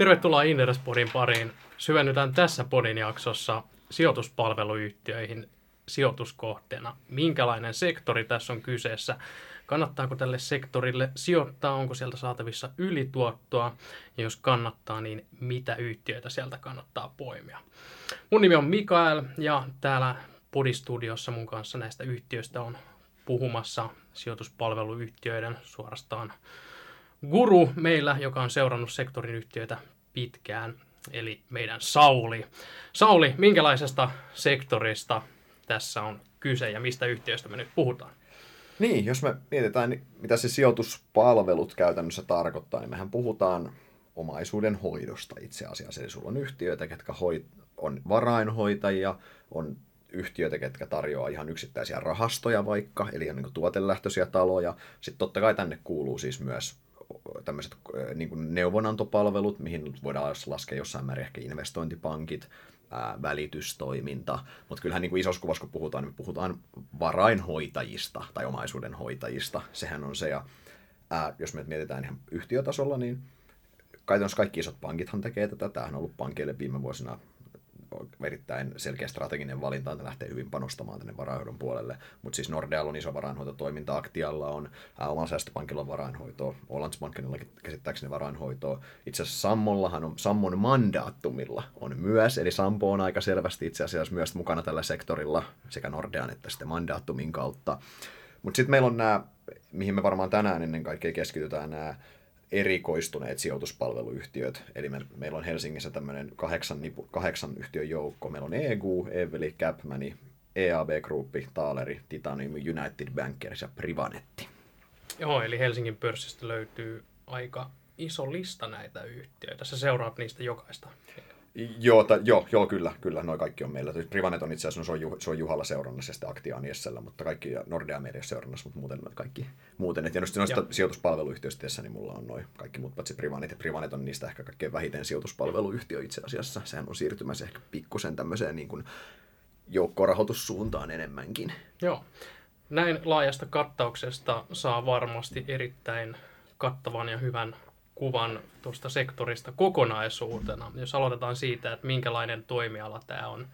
Tervetuloa Inderespodin pariin. Syvennytään tässä podin jaksossa sijoituspalveluyhtiöihin sijoituskohteena. Minkälainen sektori tässä on kyseessä? Kannattaako tälle sektorille sijoittaa? Onko sieltä saatavissa ylituottoa? Ja jos kannattaa, niin mitä yhtiöitä sieltä kannattaa poimia? Mun nimi on Mikael ja täällä Podistudiossa mun kanssa näistä yhtiöistä on puhumassa sijoituspalveluyhtiöiden suorastaan guru meillä, joka on seurannut sektorin yhtiöitä pitkään, eli meidän Sauli. Sauli, minkälaisesta sektorista tässä on kyse ja mistä yhtiöistä me nyt puhutaan? Niin, jos me mietitään, niin mitä se sijoituspalvelut käytännössä tarkoittaa, niin mehän puhutaan omaisuuden hoidosta itse asiassa. Eli sulla on yhtiöitä, jotka hoit- on varainhoitajia, on yhtiöitä, jotka tarjoaa ihan yksittäisiä rahastoja vaikka, eli on niin tuotelähtöisiä taloja. Sitten totta kai tänne kuuluu siis myös tämmöiset niin kuin neuvonantopalvelut, mihin voidaan laskea jossain määrin ehkä investointipankit, ää, välitystoiminta, mutta kyllähän niin isossa kuvassa kun puhutaan, niin puhutaan varainhoitajista tai omaisuuden hoitajista, sehän on se, ja ää, jos me mietitään ihan yhtiötasolla, niin kaikki isot pankithan tekee tätä, tämähän on ollut pankeille viime vuosina erittäin selkeä strateginen valinta, että lähtee hyvin panostamaan tänne varainhoidon puolelle. Mutta siis Nordealla on iso varainhoitotoiminta, Aktialla on, omalla säästöpankilla varainhoitoa, Ålandsbankilla käsittääkseni varainhoitoa. Itse asiassa Sammollahan on, Sammon mandaattumilla on myös, eli Sampo on aika selvästi itse asiassa myös mukana tällä sektorilla sekä Nordean että sitten mandaattumin kautta. Mutta sitten meillä on nämä, mihin me varmaan tänään ennen kaikkea keskitytään, nämä erikoistuneet sijoituspalveluyhtiöt. Eli me, meillä on Helsingissä tämmöinen kahdeksan, kahdeksan yhtiön joukko. Meillä on EGU, Eveli, Capmani, EAB Group, Taaleri, Titanium, United Bankers ja Privanetti. Joo, eli Helsingin pörssistä löytyy aika iso lista näitä yhtiöitä. Sä seuraat niistä jokaista. Joo, ta, joo, joo, kyllä, kyllä, noin kaikki on meillä. Privanet on itse asiassa, no, se, on, Juh, se on Juhalla seurannassa ja sitten Aktia Niessellä, mutta kaikki Nordea Media seurannassa, mutta muuten kaikki muuten. Et ja noista, noista sijoituspalveluyhtiöistä niin mulla on noin kaikki muut paitsi Privanet, ja Privanet on niistä ehkä kaikkein vähiten sijoituspalveluyhtiö itse asiassa. Sehän on siirtymässä ehkä pikkusen tämmöiseen niin kuin joukkorahoitussuuntaan enemmänkin. Joo. Näin laajasta kattauksesta saa varmasti erittäin kattavan ja hyvän kuvan tuosta sektorista kokonaisuutena. Jos aloitetaan siitä, että minkälainen toimiala tämä on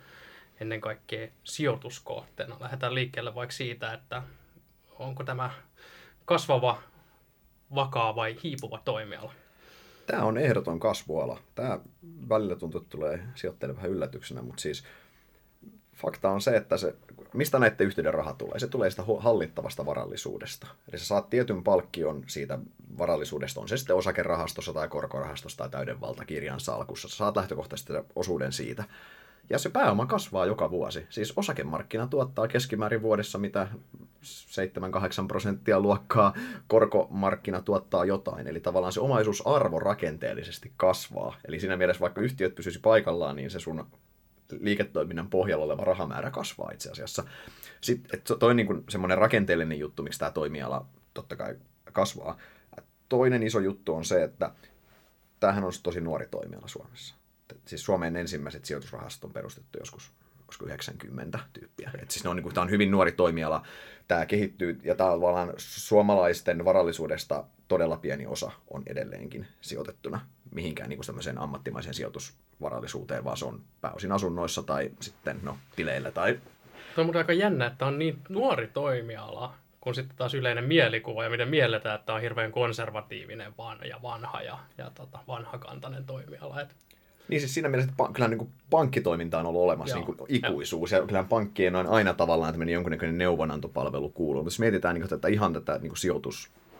ennen kaikkea sijoituskohteena. Lähdetään liikkeelle vaikka siitä, että onko tämä kasvava, vakaa vai hiipuva toimiala. Tämä on ehdoton kasvuala. Tämä välillä tuntuu, että tulee sijoittajille vähän yllätyksenä, mutta siis fakta on se, että se, mistä näiden yhtiöiden raha tulee? Se tulee sitä hallittavasta varallisuudesta. Eli sä saat tietyn palkkion siitä varallisuudesta, on se sitten osakerahastossa tai korkorahastossa tai täyden valtakirjan salkussa. Sä saat lähtökohtaisesti osuuden siitä. Ja se pääoma kasvaa joka vuosi. Siis osakemarkkina tuottaa keskimäärin vuodessa mitä 7-8 prosenttia luokkaa, korkomarkkina tuottaa jotain. Eli tavallaan se omaisuusarvo rakenteellisesti kasvaa. Eli siinä mielessä vaikka yhtiöt pysyisi paikallaan, niin se sun liiketoiminnan pohjalla oleva rahamäärä kasvaa itse asiassa. Sitten että toi niin kuin semmoinen rakenteellinen juttu, miksi tämä toimiala totta kai kasvaa. Toinen iso juttu on se, että tämähän on tosi nuori toimiala Suomessa. Siis Suomen ensimmäiset sijoitusrahastot on perustettu joskus koska 90 tyyppiä. Et siis ne on, niin kuin, tämä on hyvin nuori toimiala. Tämä kehittyy, ja tämä on suomalaisten varallisuudesta todella pieni osa on edelleenkin sijoitettuna mihinkään niin kuin ammattimaiseen sijoitusvarallisuuteen, vaan se on pääosin asunnoissa tai sitten no, tileillä. Tai... Tuo on aika jännä, että on niin nuori toimiala, kun sitten taas yleinen mielikuva ja miten mielletään, että on hirveän konservatiivinen van ja vanha ja, ja tota, vanhakantainen toimiala. Et niin siis siinä mielessä, että kyllä niin kuin pankkitoiminta on ollut olemassa niin kuin ikuisuus, ja kyllä pankkien on aina tavallaan tämmöinen jonkunnäköinen neuvonantopalvelu kuuluu, mutta jos mietitään niin kuin tätä, ihan tätä niin kuin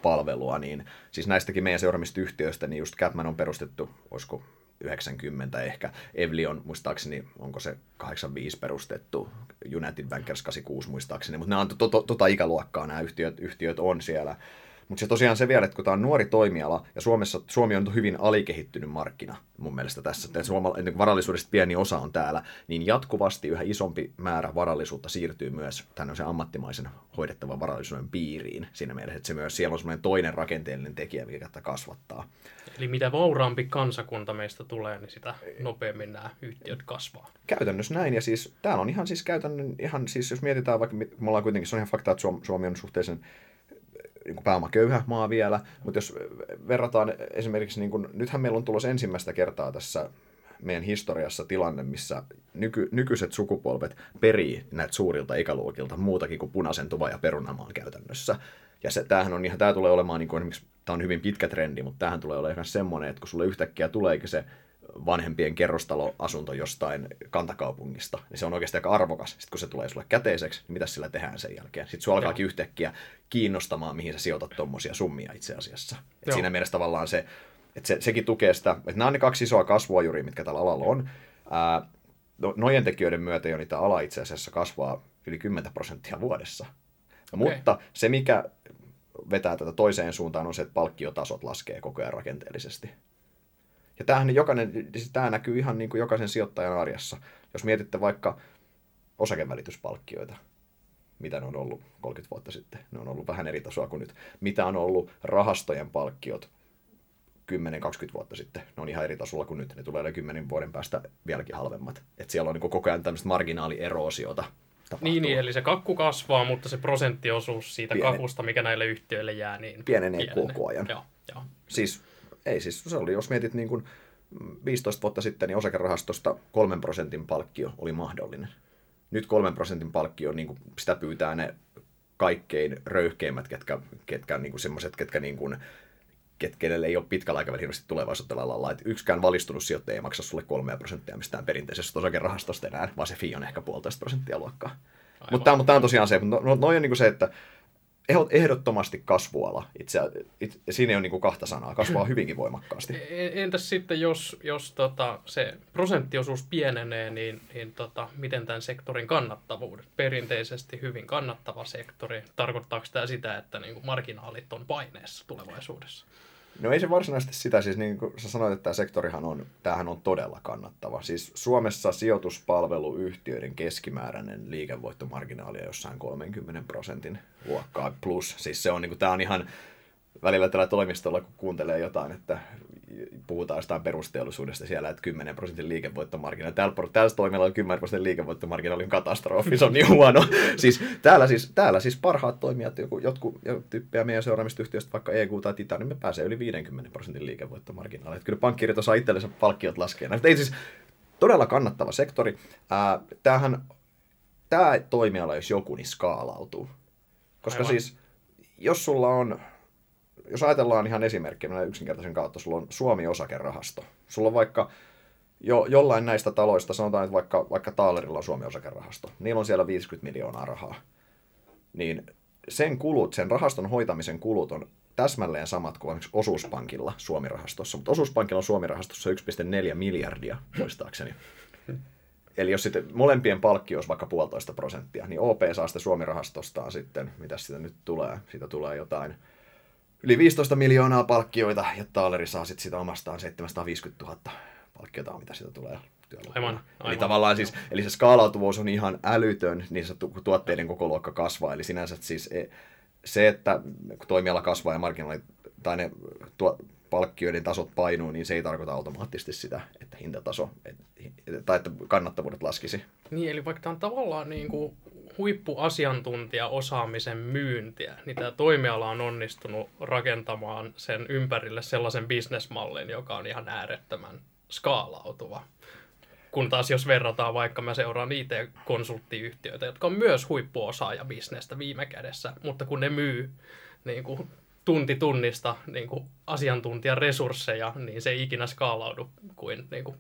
sijoituspalvelua, niin siis näistäkin meidän seuraamista yhtiöistä, niin just Catman on perustettu, olisiko 90 ehkä. Evli on muistaakseni, onko se 85 perustettu, United Bankers 86 muistaakseni, mutta nämä on tota to, to, to, ikäluokkaa nämä yhtiöt, yhtiöt on siellä. Mutta se tosiaan se vielä, että kun tämä on nuori toimiala, ja Suomessa, Suomi on hyvin alikehittynyt markkina mun mielestä tässä, että Suoma, niin varallisuudesta pieni osa on täällä, niin jatkuvasti yhä isompi määrä varallisuutta siirtyy myös tämmöisen ammattimaisen hoidettavan varallisuuden piiriin siinä mielessä, että se myös siellä on semmoinen toinen rakenteellinen tekijä, mikä kasvattaa. Eli mitä vauraampi kansakunta meistä tulee, niin sitä nopeammin nämä yhtiöt kasvaa. Käytännössä näin, ja siis täällä on ihan siis käytännön, ihan siis jos mietitään vaikka, me ollaan kuitenkin, se on ihan fakta, että Suomi on suhteellisen niin pääomaköyhä maa vielä, mutta jos verrataan esimerkiksi, niin kuin, nythän meillä on tulossa ensimmäistä kertaa tässä meidän historiassa tilanne, missä nyky, nykyiset sukupolvet perii näitä suurilta ikäluokilta muutakin kuin punaisen tuva ja perunamaan käytännössä. Ja se, tämähän on ihan, tämä tulee olemaan, niin kuin esimerkiksi, tämä on hyvin pitkä trendi, mutta tämähän tulee olemaan semmoinen, että kun sulle yhtäkkiä tuleekin se vanhempien kerrostaloasunto jostain kantakaupungista, niin se on oikeasti aika arvokas. Sitten kun se tulee sulle käteiseksi, niin mitä sillä tehdään sen jälkeen? Sitten sulla alkaakin yhtäkkiä kiinnostamaan, mihin sä sijoitat tuommoisia summia itse asiassa. Et siinä mielessä tavallaan se, että se, sekin tukee sitä, että nämä on ne kaksi isoa kasvuajuria, mitkä tällä alalla on. Ää, no, nojen tekijöiden myötä jo niitä ala itse asiassa kasvaa yli 10 prosenttia vuodessa. Okay. Mutta se, mikä vetää tätä toiseen suuntaan, on se, että palkkiotasot laskee koko ajan rakenteellisesti. Ja tämähän jokainen, siis tämä näkyy ihan niin kuin jokaisen sijoittajan arjessa. Jos mietitte vaikka osakevälityspalkkioita, mitä ne on ollut 30 vuotta sitten, ne on ollut vähän eri tasoa kuin nyt. Mitä on ollut rahastojen palkkiot 10-20 vuotta sitten, ne on ihan eri tasolla kuin nyt. Ne tulee yli 10 vuoden päästä vieläkin halvemmat. Et siellä on niin koko ajan tämmöistä marginaalieroosiota tapahtuu. Niin, niin, eli se kakku kasvaa, mutta se prosenttiosuus siitä Piene... kakusta, mikä näille yhtiöille jää, niin pienenee, pienenee. koko ajan. Joo, joo. Siis ei siis, se oli, jos mietit niin kuin 15 vuotta sitten, niin osakerahastosta 3 prosentin palkkio oli mahdollinen. Nyt 3 prosentin palkkio, niin kuin sitä pyytää ne kaikkein röyhkeimmät, ketkä, ketkä niin kuin semmoiset, ketkä niin kuin, kenelle ei ole pitkällä aikavälillä hirveästi tulevaisuutta alalla. Että yksikään valistunut sijoittaja ei maksa sulle 3 prosenttia mistään perinteisestä osakerahastosta enää, vaan se fi on ehkä puolitoista prosenttia luokkaa. Mutta tämä, on tosiaan se, mutta no, no, on niin kuin se, että ehdottomasti kasvuala. Itse, it, siinä ei ole niin kahta sanaa. Kasvaa hyvinkin voimakkaasti. E, entäs sitten, jos, jos tota, se prosenttiosuus pienenee, niin, niin tota, miten tämän sektorin kannattavuudet? Perinteisesti hyvin kannattava sektori. Tarkoittaako tämä sitä, että niin kuin marginaalit on paineessa tulevaisuudessa? No ei se varsinaisesti sitä, siis niin kuin sä sanoit, että tämä sektorihan on, tämähän on todella kannattava. Siis Suomessa sijoituspalveluyhtiöiden keskimääräinen liikevoittomarginaali on jossain 30 prosentin luokkaa plus. Siis se on, niin kuin, tämä on ihan, välillä tällä toimistolla, kun kuuntelee jotain, että puhutaan jostain perusteollisuudesta siellä, että 10 prosentin liikevoittomarkkina. Täällä, täällä toimialalla 10 prosentin liikevoittomarkkina on katastrofi, se on niin huono. siis, täällä, siis, täällä siis parhaat toimijat, joku, jotkut tyyppejä meidän seuraamista yhtiöistä, vaikka EU tai Titan, niin me pääsee yli 50 prosentin liikevoittomarkkinalle. Kyllä pankkiirit osaa itsellensä palkkiot laskea. Mutta ei siis todella kannattava sektori. Ää, tämähän, tämä toimiala, jos joku, niin skaalautuu. Koska Aivan. siis, jos sulla on jos ajatellaan ihan esimerkkiä, yksinkertaisen kautta, sulla on Suomi-osakerahasto. Sulla on vaikka jo, jollain näistä taloista, sanotaan, että vaikka, vaikka Taalerilla on Suomi-osakerahasto, niillä on siellä 50 miljoonaa rahaa. Niin sen kulut, sen rahaston hoitamisen kulut on täsmälleen samat kuin osuuspankilla Suomi-rahastossa, mutta osuuspankilla on Suomi-rahastossa 1,4 miljardia, muistaakseni. Eli jos sitten molempien palkki olisi vaikka puolitoista prosenttia, niin OP saa sitten Suomi-rahastostaan sitten, mitä sitä nyt tulee, siitä tulee jotain yli 15 miljoonaa palkkioita, ja Taaleri saa sitten sitä omastaan 750 000 palkkiota, mitä siitä tulee Aivan, aivan. Eli tavallaan siis, eli se skaalautuvuus on ihan älytön, niin se tuotteiden koko luokka kasvaa. Eli sinänsä siis e, se, että kun toimiala kasvaa ja markkinoilla tai ne tuo, palkkioiden tasot painuu, niin se ei tarkoita automaattisesti sitä, että hintataso et, tai että kannattavuudet laskisi. Niin, eli vaikka tämä on tavallaan niin kuin huippuasiantuntijaosaamisen myyntiä, niin tämä toimiala on onnistunut rakentamaan sen ympärille sellaisen bisnesmallin, joka on ihan äärettömän skaalautuva. Kun taas jos verrataan vaikka mä seuraan IT-konsulttiyhtiöitä, jotka on myös huippuosaajabisnestä viime kädessä, mutta kun ne myy niin kuin tunti tunnista niin kuin asiantuntijan resursseja, niin se ei ikinä skaalaudu kuin, niin kuin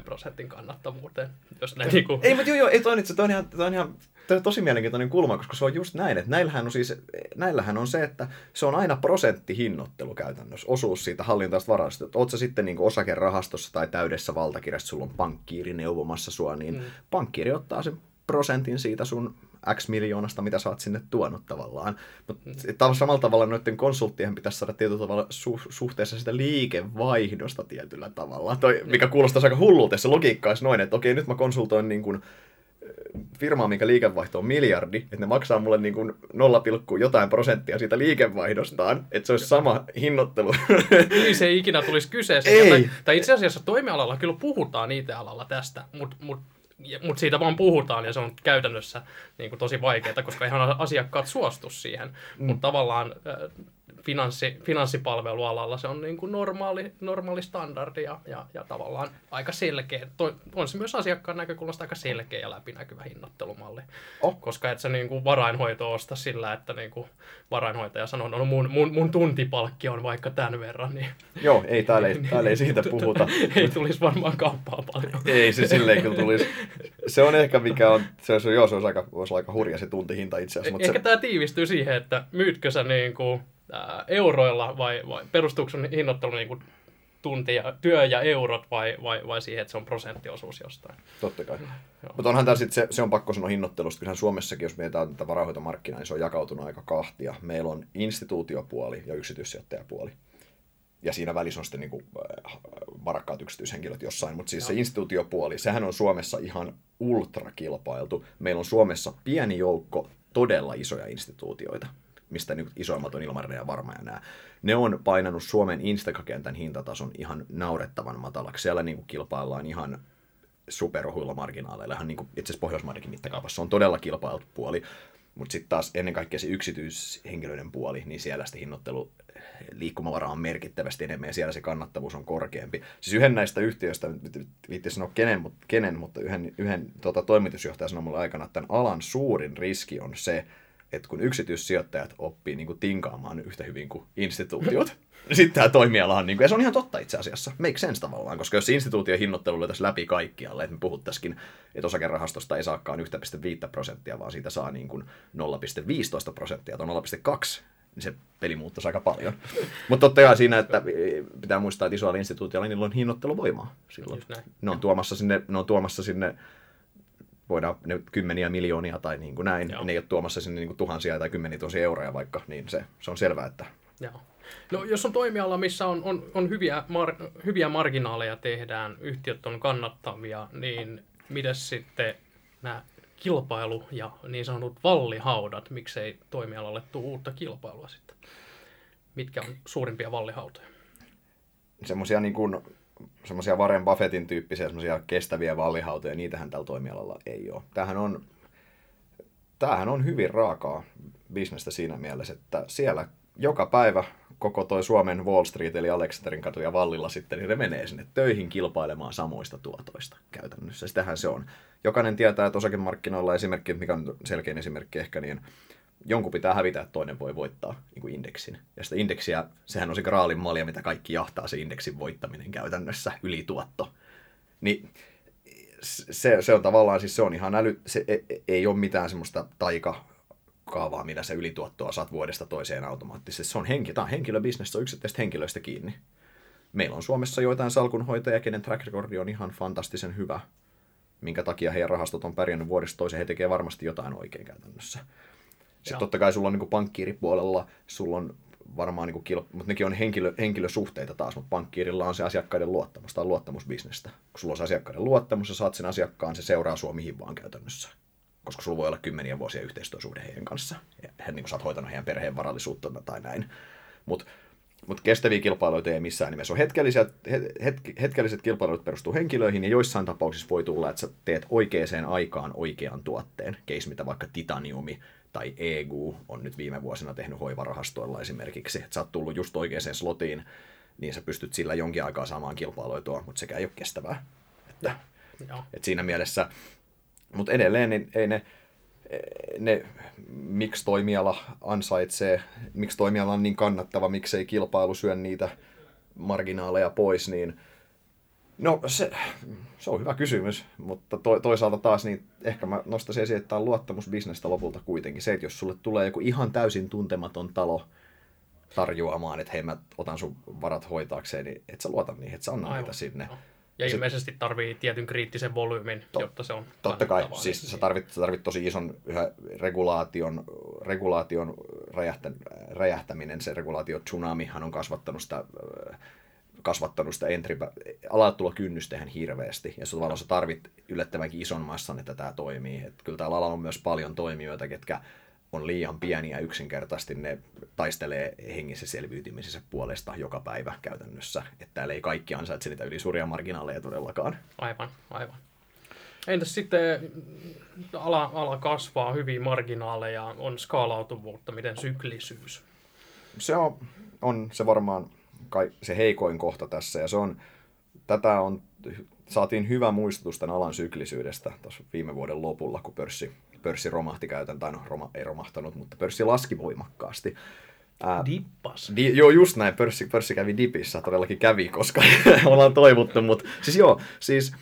10-20 prosentin kannattavuuteen. Jos ne, niin kuin... Ei, mutta joo, joo, ei, toi, on, toi on ihan, toi on ihan toi on tosi mielenkiintoinen kulma, koska se on just näin, että näillähän on, siis, näillähän on se, että se on aina prosenttihinnoittelu käytännössä, osuus siitä hallintaista varasta. Oletko sitten niin osakerahastossa tai täydessä valtakirjassa, sulla on pankkiiri neuvomassa sua, niin mm. pankkiiri ottaa sen prosentin siitä sun X miljoonasta, mitä sä oot sinne tuonut tavallaan. Mutta mm. samalla tavalla noiden konsulttien pitäisi saada tietyllä tavalla su- suhteessa sitä liikevaihdosta tietyllä tavalla, Toi, mikä kuulostaa aika hullulta, se logiikka olisi noin, että okei, nyt mä konsultoin niin kuin firmaa, minkä liikevaihto on miljardi, että ne maksaa mulle niin kuin 0, jotain prosenttia siitä liikevaihdostaan, että se olisi sama hinnoittelu. Niin se ei ikinä tulisi kyseeseen. Ei. Tai, tai itse asiassa toimialalla kyllä puhutaan IT-alalla tästä, mutta mut mutta siitä vaan puhutaan ja se on käytännössä niin kuin tosi vaikeaa, koska ihan asiakkaat suostu siihen. Mm. Mutta tavallaan finanssi, finanssipalvelualalla se on niin kuin normaali, normaali standardi ja, ja, ja tavallaan aika selkeä. Toi, on se myös asiakkaan näkökulmasta aika selkeä ja läpinäkyvä hinnoittelumalli. Oh. Koska et sä niin kuin varainhoito osta sillä, että niin kuin varainhoitaja sanoo, no mun, mun, mun tuntipalkki on vaikka tämän verran. Niin, Joo, ei täällä ei, täällä ei siitä puhuta. ei tulisi varmaan kauppaa paljon. ei se silleen kyllä tulisi. Se on ehkä mikä on, se on, joo, se olisi aika, olisi aika hurja se tuntihinta itse asiassa. Ehkä se... tämä tiivistyy siihen, että myytkö sä niin kuin ää, euroilla vai, vai perustuuko sun hinnoittelu niin kuin tunti ja, työ ja eurot vai, vai, vai siihen, että se on prosenttiosuus jostain? Totta kai. Mutta onhan tämä sit se, se, on pakko sanoa hinnoittelusta. Kyllähän Suomessakin, jos mietitään tätä varahoitomarkkinaa, niin se on jakautunut aika kahtia. Meillä on instituutiopuoli ja yksityissijoittajapuoli. Ja siinä välissä on sitten niin kuin, äh, varakkaat yksityishenkilöt jossain. Mutta siis Joo. se instituutiopuoli, sehän on Suomessa ihan ultrakilpailtu. Meillä on Suomessa pieni joukko todella isoja instituutioita mistä nyt isoimmat on Ilmarinen ja Varma ja nämä, ne on painanut Suomen Instagram-kentän hintatason ihan naurettavan matalaksi. Siellä niin kuin kilpaillaan ihan superohuilla marginaaleilla, ihan niin kuin itse asiassa Pohjoismaidenkin mittakaavassa on todella kilpailtu puoli, mutta sitten taas ennen kaikkea se yksityishenkilöiden puoli, niin siellä sitten hinnoittelu liikkumavara on merkittävästi enemmän ja siellä se kannattavuus on korkeampi. Siis yhden näistä yhtiöistä, viitti sanoa kenen, mutta, kenen, mutta yhden, yhden tota, toimitusjohtaja sanoi mulle aikana, että tämän alan suurin riski on se, että kun yksityissijoittajat oppii niin kuin tinkaamaan yhtä hyvin kuin instituutiot, niin sitten tämä toimiala on, niin kuin, ja se on ihan totta itse asiassa, make sense tavallaan, koska jos instituutio hinnoittelu löytäisi läpi kaikkialle, että me puhuttaisikin, että osakerahastosta ei saakaan 1,5 prosenttia, vaan siitä saa niin kuin 0,15 prosenttia tai 0,2, niin se peli muuttaisi aika paljon. Mutta totta kai siinä, että pitää muistaa, että isoilla instituutioilla niillä on hinnoitteluvoimaa silloin. Ne on tuomassa sinne, ne on tuomassa sinne voidaan ne kymmeniä miljoonia tai niin kuin näin, Joo. ne ei ole tuomassa sinne niin kuin tuhansia tai kymmeniä tosi euroja vaikka, niin se, se on selvää, että... Joo. No, jos on toimiala, missä on, on, on hyviä, mar, hyviä marginaaleja tehdään, yhtiöt on kannattavia, niin miten sitten nämä kilpailu ja niin sanotut vallihaudat, miksei toimialalle tule uutta kilpailua sitten? Mitkä on suurimpia vallihautoja? Semmoisia niin kuin semmoisia Warren Buffettin tyyppisiä semmoisia kestäviä vallihautoja, niitähän tällä toimialalla ei ole. Tämähän on, tämähän on hyvin raakaa bisnestä siinä mielessä, että siellä joka päivä koko toi Suomen Wall Street, eli Aleksanterin katu ja Vallilla sitten, niin ne menee sinne töihin kilpailemaan samoista tuotoista käytännössä. Sitähän se on. Jokainen tietää, että osakemarkkinoilla esimerkki, mikä on selkein esimerkki ehkä, niin jonkun pitää hävitä, että toinen voi voittaa niin kuin indeksin. Ja sitä indeksiä, sehän on se graalin malja, mitä kaikki jahtaa, se indeksin voittaminen käytännössä, ylituotto. Niin se, se on tavallaan, siis se on ihan äly, se ei, ei ole mitään semmoista taika kaavaa, millä se ylituottoa saat vuodesta toiseen automaattisesti. Se on, henki, tämä on henkilöbisnes, se on yksittäistä henkilöistä kiinni. Meillä on Suomessa joitain salkunhoitajia, kenen track recordi on ihan fantastisen hyvä, minkä takia heidän rahastot on pärjännyt vuodesta toiseen, he tekee varmasti jotain oikein käytännössä. Sitten totta kai sulla on niin pankkiiripuolella, sulla on varmaan, niin kuin mutta nekin on henkilö, henkilösuhteita taas, mutta pankkiirilla on se asiakkaiden luottamus, tai luottamusbisnestä. Kun sulla on se asiakkaiden luottamus ja saat sen asiakkaan, se seuraa sua mihin vaan käytännössä. Koska sulla voi olla kymmeniä vuosia yhteistyösuhde heidän kanssa. Ja he, niin sä oot hoitanut heidän perheen varallisuutta tai näin. Mutta mutta kestäviä kilpailuita ei missään nimessä ole. Hetkelliset, het, hetkelliset kilpailut perustuu henkilöihin, ja joissain tapauksissa voi tulla, että sä teet oikeaan aikaan oikean tuotteen. Case mitä vaikka titaniumi tai EGU on nyt viime vuosina tehnyt hoivarahastoilla esimerkiksi, että sä oot tullut just oikeaan slotiin, niin sä pystyt sillä jonkin aikaa saamaan kilpailuitua, mutta sekä ei ole kestävää. Että, Joo. että siinä mielessä, mutta edelleen niin ei ne, ne, miksi toimiala ansaitsee, miksi toimiala on niin kannattava, miksei kilpailu syö niitä marginaaleja pois, niin No se, se on hyvä kysymys, mutta to, toisaalta taas niin ehkä mä nostaisin esiin, että tämä on luottamusbisnestä lopulta kuitenkin. Se, että jos sulle tulee joku ihan täysin tuntematon talo tarjoamaan, että hei mä otan sun varat hoitaakseen, niin et sä luota niihin, että sä anna niitä sinne. No. Ja se, ilmeisesti tarvii tietyn kriittisen volyymin, to, jotta se on Totta kai, siis sä tarvit, sä tarvit tosi ison yhä regulaation, regulaation räjähtä, räjähtäminen, se regulaatio tsunamihan on kasvattanut sitä kasvattanut sitä entry, alatulokynnystä ihan hirveästi. Ja tavallaan sä tarvit yllättävänkin ison massan, että tämä toimii. Et kyllä täällä alalla on myös paljon toimijoita, ketkä on liian pieniä yksinkertaisesti ne taistelee hengissä selviytymisensä puolesta joka päivä käytännössä. Että täällä ei kaikki ansaitse niitä ylisuuria marginaaleja todellakaan. Aivan, aivan. Entäs sitten ala, ala kasvaa, hyviä marginaaleja, on skaalautuvuutta, miten syklisyys? Se on, on se varmaan se heikoin kohta tässä ja se on, tätä on, saatiin hyvä muistutus tämän alan syklisyydestä tuossa viime vuoden lopulla, kun pörssi, pörssi romahti käytän, tai no roma, ei romahtanut, mutta pörssi laski voimakkaasti. Ää, Dippas. Di, joo, just näin. Pörssi, pörssi kävi dipissä. Todellakin kävi, koska ollaan toivottu. Mutta siis joo, siis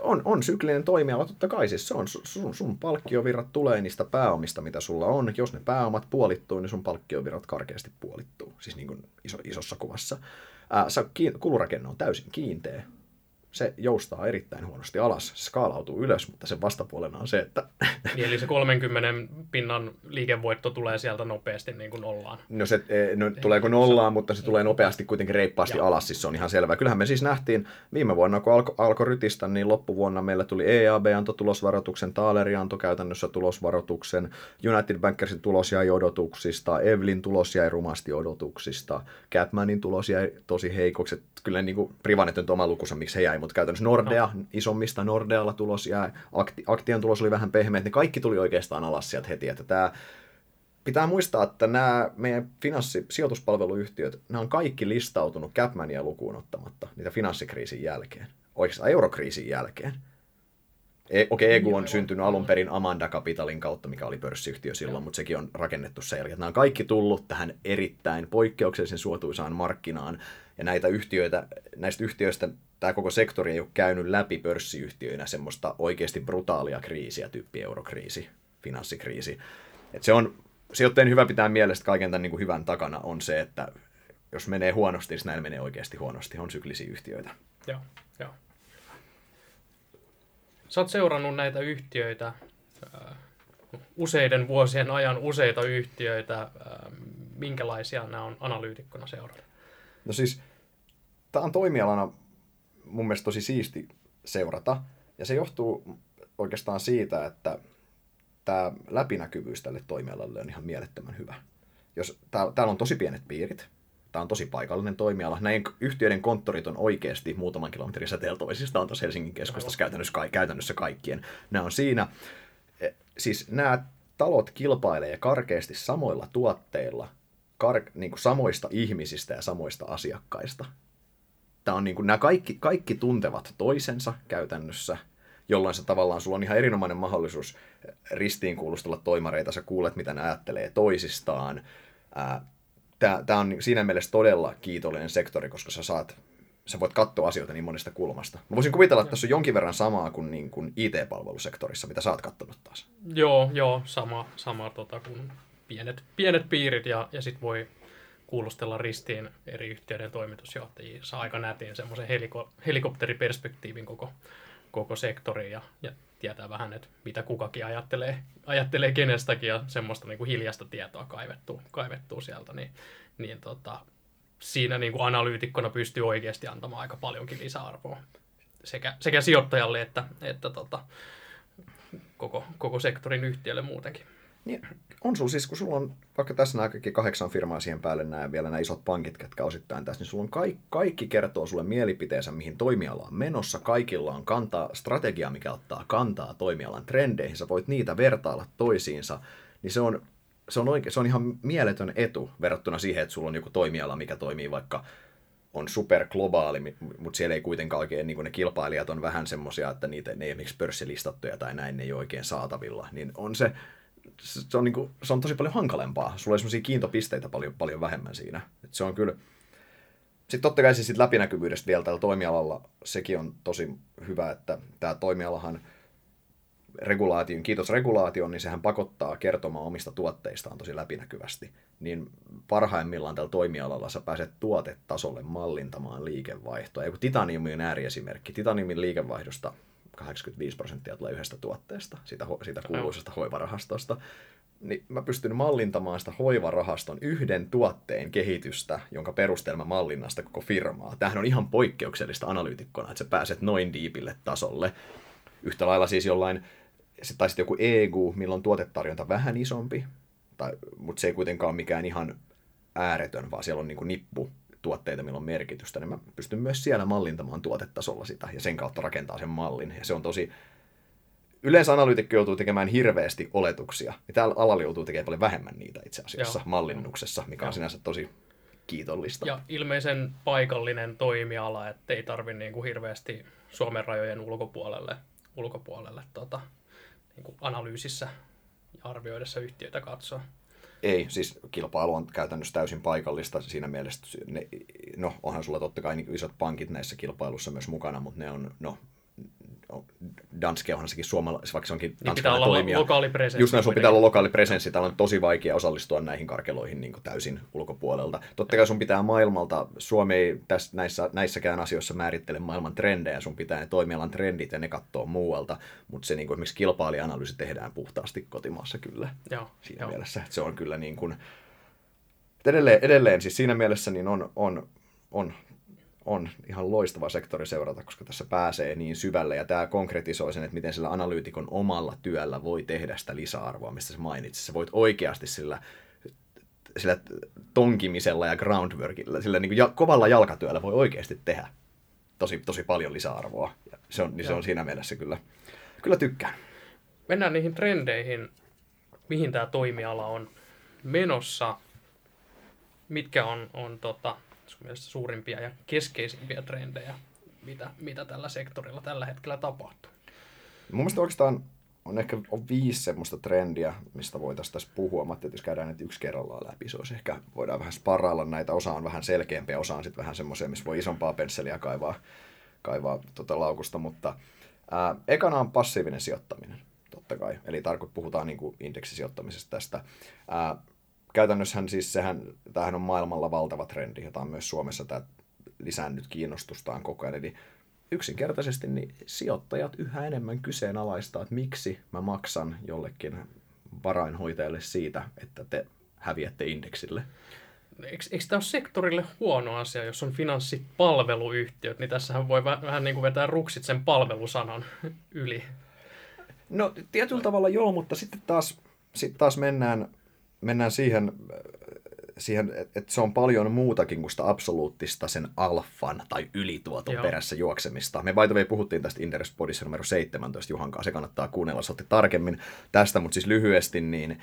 on, on syklinen toimiala, totta kai siis se on, sun, sun palkkiovirrat tulee niistä pääomista, mitä sulla on. Jos ne pääomat puolittuu, niin sun palkkiovirrat karkeasti puolittuu, siis niin kuin iso, isossa kuvassa. Ää, kulurakenne on täysin kiinteä se joustaa erittäin huonosti alas, se skaalautuu ylös, mutta sen vastapuolena on se, että... Niin, eli se 30 pinnan liikevoitto tulee sieltä nopeasti niin kuin nollaan. No se, e, no, tuleeko nollaan, mutta se tulee nopeasti kuitenkin reippaasti Joo. alas, siis se on ihan selvä. Kyllähän me siis nähtiin viime vuonna, kun alkoi alko rytistä, niin loppuvuonna meillä tuli EAB antoi tulosvaroituksen, Taaleri antoi käytännössä tulosvaroituksen, United Bankersin tulos jäi odotuksista, Evlin tulos jäi rumasti odotuksista, Capmanin tulos jäi tosi heikoksi, kyllä niin kuin Privanet on oma lukunsa, miksi he jäi, mutta käytännössä Nordea, no. isommista Nordealla tulos jäi, Akti, Aktian tulos oli vähän pehmeä, ne kaikki tuli oikeastaan alas sieltä heti, että tämä Pitää muistaa, että nämä meidän finanssi- sijoituspalveluyhtiöt, nämä on kaikki listautunut Capmania lukuun ottamatta niitä finanssikriisin jälkeen, oikeastaan eurokriisin jälkeen. E, okei, okay, EGU on syntynyt alun perin Amanda Capitalin kautta, mikä oli pörssiyhtiö silloin, Joo. mutta sekin on rakennettu sen jälkeen. Nämä on kaikki tullut tähän erittäin poikkeuksellisen suotuisaan markkinaan, ja näitä yhtiöitä, näistä yhtiöistä tämä koko sektori ei ole käynyt läpi pörssiyhtiöinä semmoista oikeasti brutaalia kriisiä, tyyppi eurokriisi, finanssikriisi. Et se on sijoittajien hyvä pitää mielestä kaiken tämän niin kuin hyvän takana on se, että jos menee huonosti, niin näillä menee oikeasti huonosti. On syklisiä yhtiöitä. Joo, joo. Sä oot seurannut näitä yhtiöitä äh, useiden vuosien ajan, useita yhtiöitä. Äh, minkälaisia nämä on analyytikkona seurata? No siis, tämä on toimialana mun mielestä tosi siisti seurata. Ja se johtuu oikeastaan siitä, että tämä läpinäkyvyys tälle toimialalle on ihan mielettömän hyvä. Jos tää, täällä on tosi pienet piirit, tämä on tosi paikallinen toimiala. Näin yhtiöiden konttorit on oikeasti muutaman kilometrin säteellä toisistaan tuossa Helsingin keskustassa käytännössä, käytännössä kaikkien. Nämä on siinä, e, siis nämä talot kilpailee karkeasti samoilla tuotteilla, kar, niin kuin samoista ihmisistä ja samoista asiakkaista. Tämä on niin kuin, nämä kaikki, kaikki tuntevat toisensa käytännössä, jolloin se tavallaan sulla on ihan erinomainen mahdollisuus ristiinkuulustella toimareita, sä kuulet, mitä ne ajattelee toisistaan. Tämä on siinä mielessä todella kiitollinen sektori, koska sä saat sä voit katsoa asioita niin monesta kulmasta. Mä voisin kuvitella, että tässä on jonkin verran samaa kuin, niin kuin IT-palvelusektorissa, mitä sä oot kattonut taas. Joo, joo, sama, sama tota, kuin pienet, pienet piirit ja, ja sitten voi kuulustella ristiin eri yhtiöiden toimitusjohtajia. Saa aika nätin semmoisen heliko, helikopteriperspektiivin koko, koko sektoriin ja, ja tietää vähän, että mitä kukakin ajattelee, ajattelee kenestäkin ja semmoista niin kuin hiljasta tietoa kaivettuu, kaivettuu sieltä, niin, niin tota, siinä niin kuin analyytikkona pystyy oikeasti antamaan aika paljonkin lisäarvoa sekä, sekä sijoittajalle että, että tota, koko, koko sektorin yhtiölle muutenkin. Niin, on sulla siis, kun sulla on vaikka tässä nämä kaikki kahdeksan firmaa siihen päälle nämä vielä nämä isot pankit, ketkä osittain tässä, niin sulla on kaikki, kaikki kertoo sulle mielipiteensä, mihin toimiala on menossa. Kaikilla on kantaa, strategia, mikä ottaa kantaa toimialan trendeihin. Sä voit niitä vertailla toisiinsa. Niin se on, se on, oike, se on ihan mieletön etu verrattuna siihen, että sulla on joku toimiala, mikä toimii vaikka on superglobaali, mutta siellä ei kuitenkaan oikein, niin ne kilpailijat on vähän semmoisia, että niitä, ne ei esimerkiksi pörssilistattuja tai näin, ne ei ole oikein saatavilla. Niin on se, se on, niin kuin, se on tosi paljon hankalempaa. Sulla on kiintopisteitä paljon, paljon vähemmän siinä. Et se on kyllä... Sitten totta kai siis sit läpinäkyvyydestä vielä tällä toimialalla, sekin on tosi hyvä, että tämä toimialahan regulaation, kiitos regulaation, niin sehän pakottaa kertomaan omista tuotteistaan tosi läpinäkyvästi. Niin parhaimmillaan tällä toimialalla sä pääset tuotetasolle mallintamaan liikevaihtoa. Ja kun titaniumi on ääriesimerkki. Titaniumin liikevaihdosta 85 prosenttia tulee yhdestä tuotteesta, siitä, siitä kuuluisesta hoivarahastosta, niin mä pystyn mallintamaan sitä hoivarahaston yhden tuotteen kehitystä, jonka perusteella mallinnan sitä koko firmaa. Tämähän on ihan poikkeuksellista analyytikkona, että sä pääset noin diipille tasolle. Yhtä lailla siis jollain, tai sitten joku EGU, milloin tuotetarjonta vähän isompi, tai, mutta se ei kuitenkaan ole mikään ihan ääretön, vaan siellä on niin kuin nippu tuotteita, millä on merkitystä, niin mä pystyn myös siellä mallintamaan tuotetasolla sitä ja sen kautta rakentaa sen mallin. Ja se on tosi, yleensä analyytikko joutuu tekemään hirveästi oletuksia, niin täällä alalla joutuu tekemään paljon vähemmän niitä itse asiassa Joo. mallinnuksessa, mikä on Joo. sinänsä tosi kiitollista. Ja ilmeisen paikallinen toimiala, ettei tarvi niin kuin hirveästi Suomen rajojen ulkopuolelle, ulkopuolelle tota, niin kuin analyysissä ja arvioidessa yhtiöitä katsoa. Ei, siis kilpailu on käytännössä täysin paikallista siinä mielessä, ne, no onhan sulla totta kai niin isot pankit näissä kilpailussa myös mukana, mutta ne on, no, no Danske onhan sekin suomalainen, vaikka se onkin Niin pitää olla toimija. lokaali presenssi. Just näin, sun pitää olla lokaali presenssi. Täällä on tosi vaikea osallistua näihin karkeloihin niin täysin ulkopuolelta. Totta kai sun pitää maailmalta, Suomi ei tässä, näissä, näissäkään asioissa määrittele maailman trendejä, sun pitää ne toimialan trendit ja ne katsoa muualta, mutta se niin kuin, esimerkiksi kilpailija-analyysi tehdään puhtaasti kotimaassa kyllä Joo, siinä joo. mielessä. Että se on kyllä niin kuin, edelleen, edelleen siis siinä mielessä niin on, on, on, on ihan loistava sektori seurata, koska tässä pääsee niin syvälle ja tämä konkretisoi sen, että miten sillä analyytikon omalla työllä voi tehdä sitä lisäarvoa, mistä sä mainitsit. Sä voit oikeasti sillä, sillä tonkimisella ja groundworkilla, sillä niin kuin ja, kovalla jalkatyöllä voi oikeasti tehdä tosi, tosi paljon lisäarvoa. Ja se on, niin se on siinä mielessä kyllä, kyllä tykkään. Mennään niihin trendeihin, mihin tämä toimiala on menossa, mitkä on, on tota, sun mielestä suurimpia ja keskeisimpiä trendejä, mitä, mitä tällä sektorilla tällä hetkellä tapahtuu. Mun mielestä oikeastaan on ehkä on viisi semmoista trendiä, mistä voitaisiin tässä puhua. Mä että jos käydään nyt yksi kerrallaan läpi, se olisi ehkä, voidaan vähän sparrailla näitä. Osa on vähän selkeämpiä, osa on sitten vähän semmoisia, missä voi isompaa pensseliä kaivaa, kaivaa tota laukusta. Mutta ää, ekana on passiivinen sijoittaminen, totta kai. Eli tarkoit puhutaan niin kuin indeksisijoittamisesta tästä. Ää, käytännössähän siis sehän, tämähän on maailmalla valtava trendi, jota on myös Suomessa tämä lisännyt kiinnostustaan koko ajan. Eli yksinkertaisesti niin sijoittajat yhä enemmän kyseenalaistaa, että miksi mä maksan jollekin varainhoitajalle siitä, että te häviätte indeksille. Eikö, eikö tämä ole sektorille huono asia, jos on finanssipalveluyhtiöt, niin tässähän voi vähän, vähän niin kuin vetää ruksit sen palvelusanan yli. No tietyllä tavalla joo, mutta sitten taas, sitten taas mennään, mennään siihen, siihen että et se on paljon muutakin kuin sitä absoluuttista sen alfan tai ylituoton Joo. perässä juoksemista. Me by the way puhuttiin tästä Interest Podissa numero 17 Juhan kanssa, se kannattaa kuunnella, otti tarkemmin tästä, mutta siis lyhyesti niin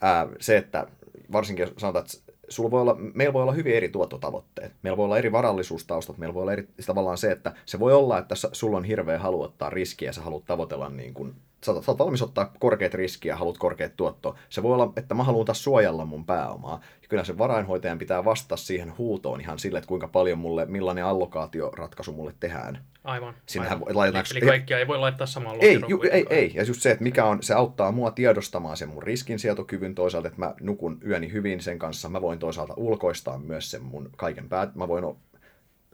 ää, se, että varsinkin jos sanotaan, että sulla voi olla, meillä voi olla hyvin eri tuottotavoitteet. Meillä voi olla eri varallisuustaustat, meillä voi olla eri, tavallaan se, että se voi olla, että sulla on hirveä halu ottaa riskiä ja sä haluat tavoitella niin kuin, sä oot, valmis ottaa korkeat riskiä haluat korkeat tuottoa. Se voi olla, että mä haluan taas suojella mun pääomaa. Ja kyllä se varainhoitajan pitää vastata siihen huutoon ihan sille, että kuinka paljon mulle, millainen allokaatioratkaisu mulle tehdään. Aivan. Sinnehän aivan. laitetaanko- Eli kaikkia ei voi laittaa samaan Ei, ju, ei, ei. Ja just se, että mikä on, se auttaa mua tiedostamaan sen mun riskinsietokyvyn toisaalta, että mä nukun yöni hyvin sen kanssa. Mä voin toisaalta ulkoistaa myös sen mun kaiken päät. Mä voin,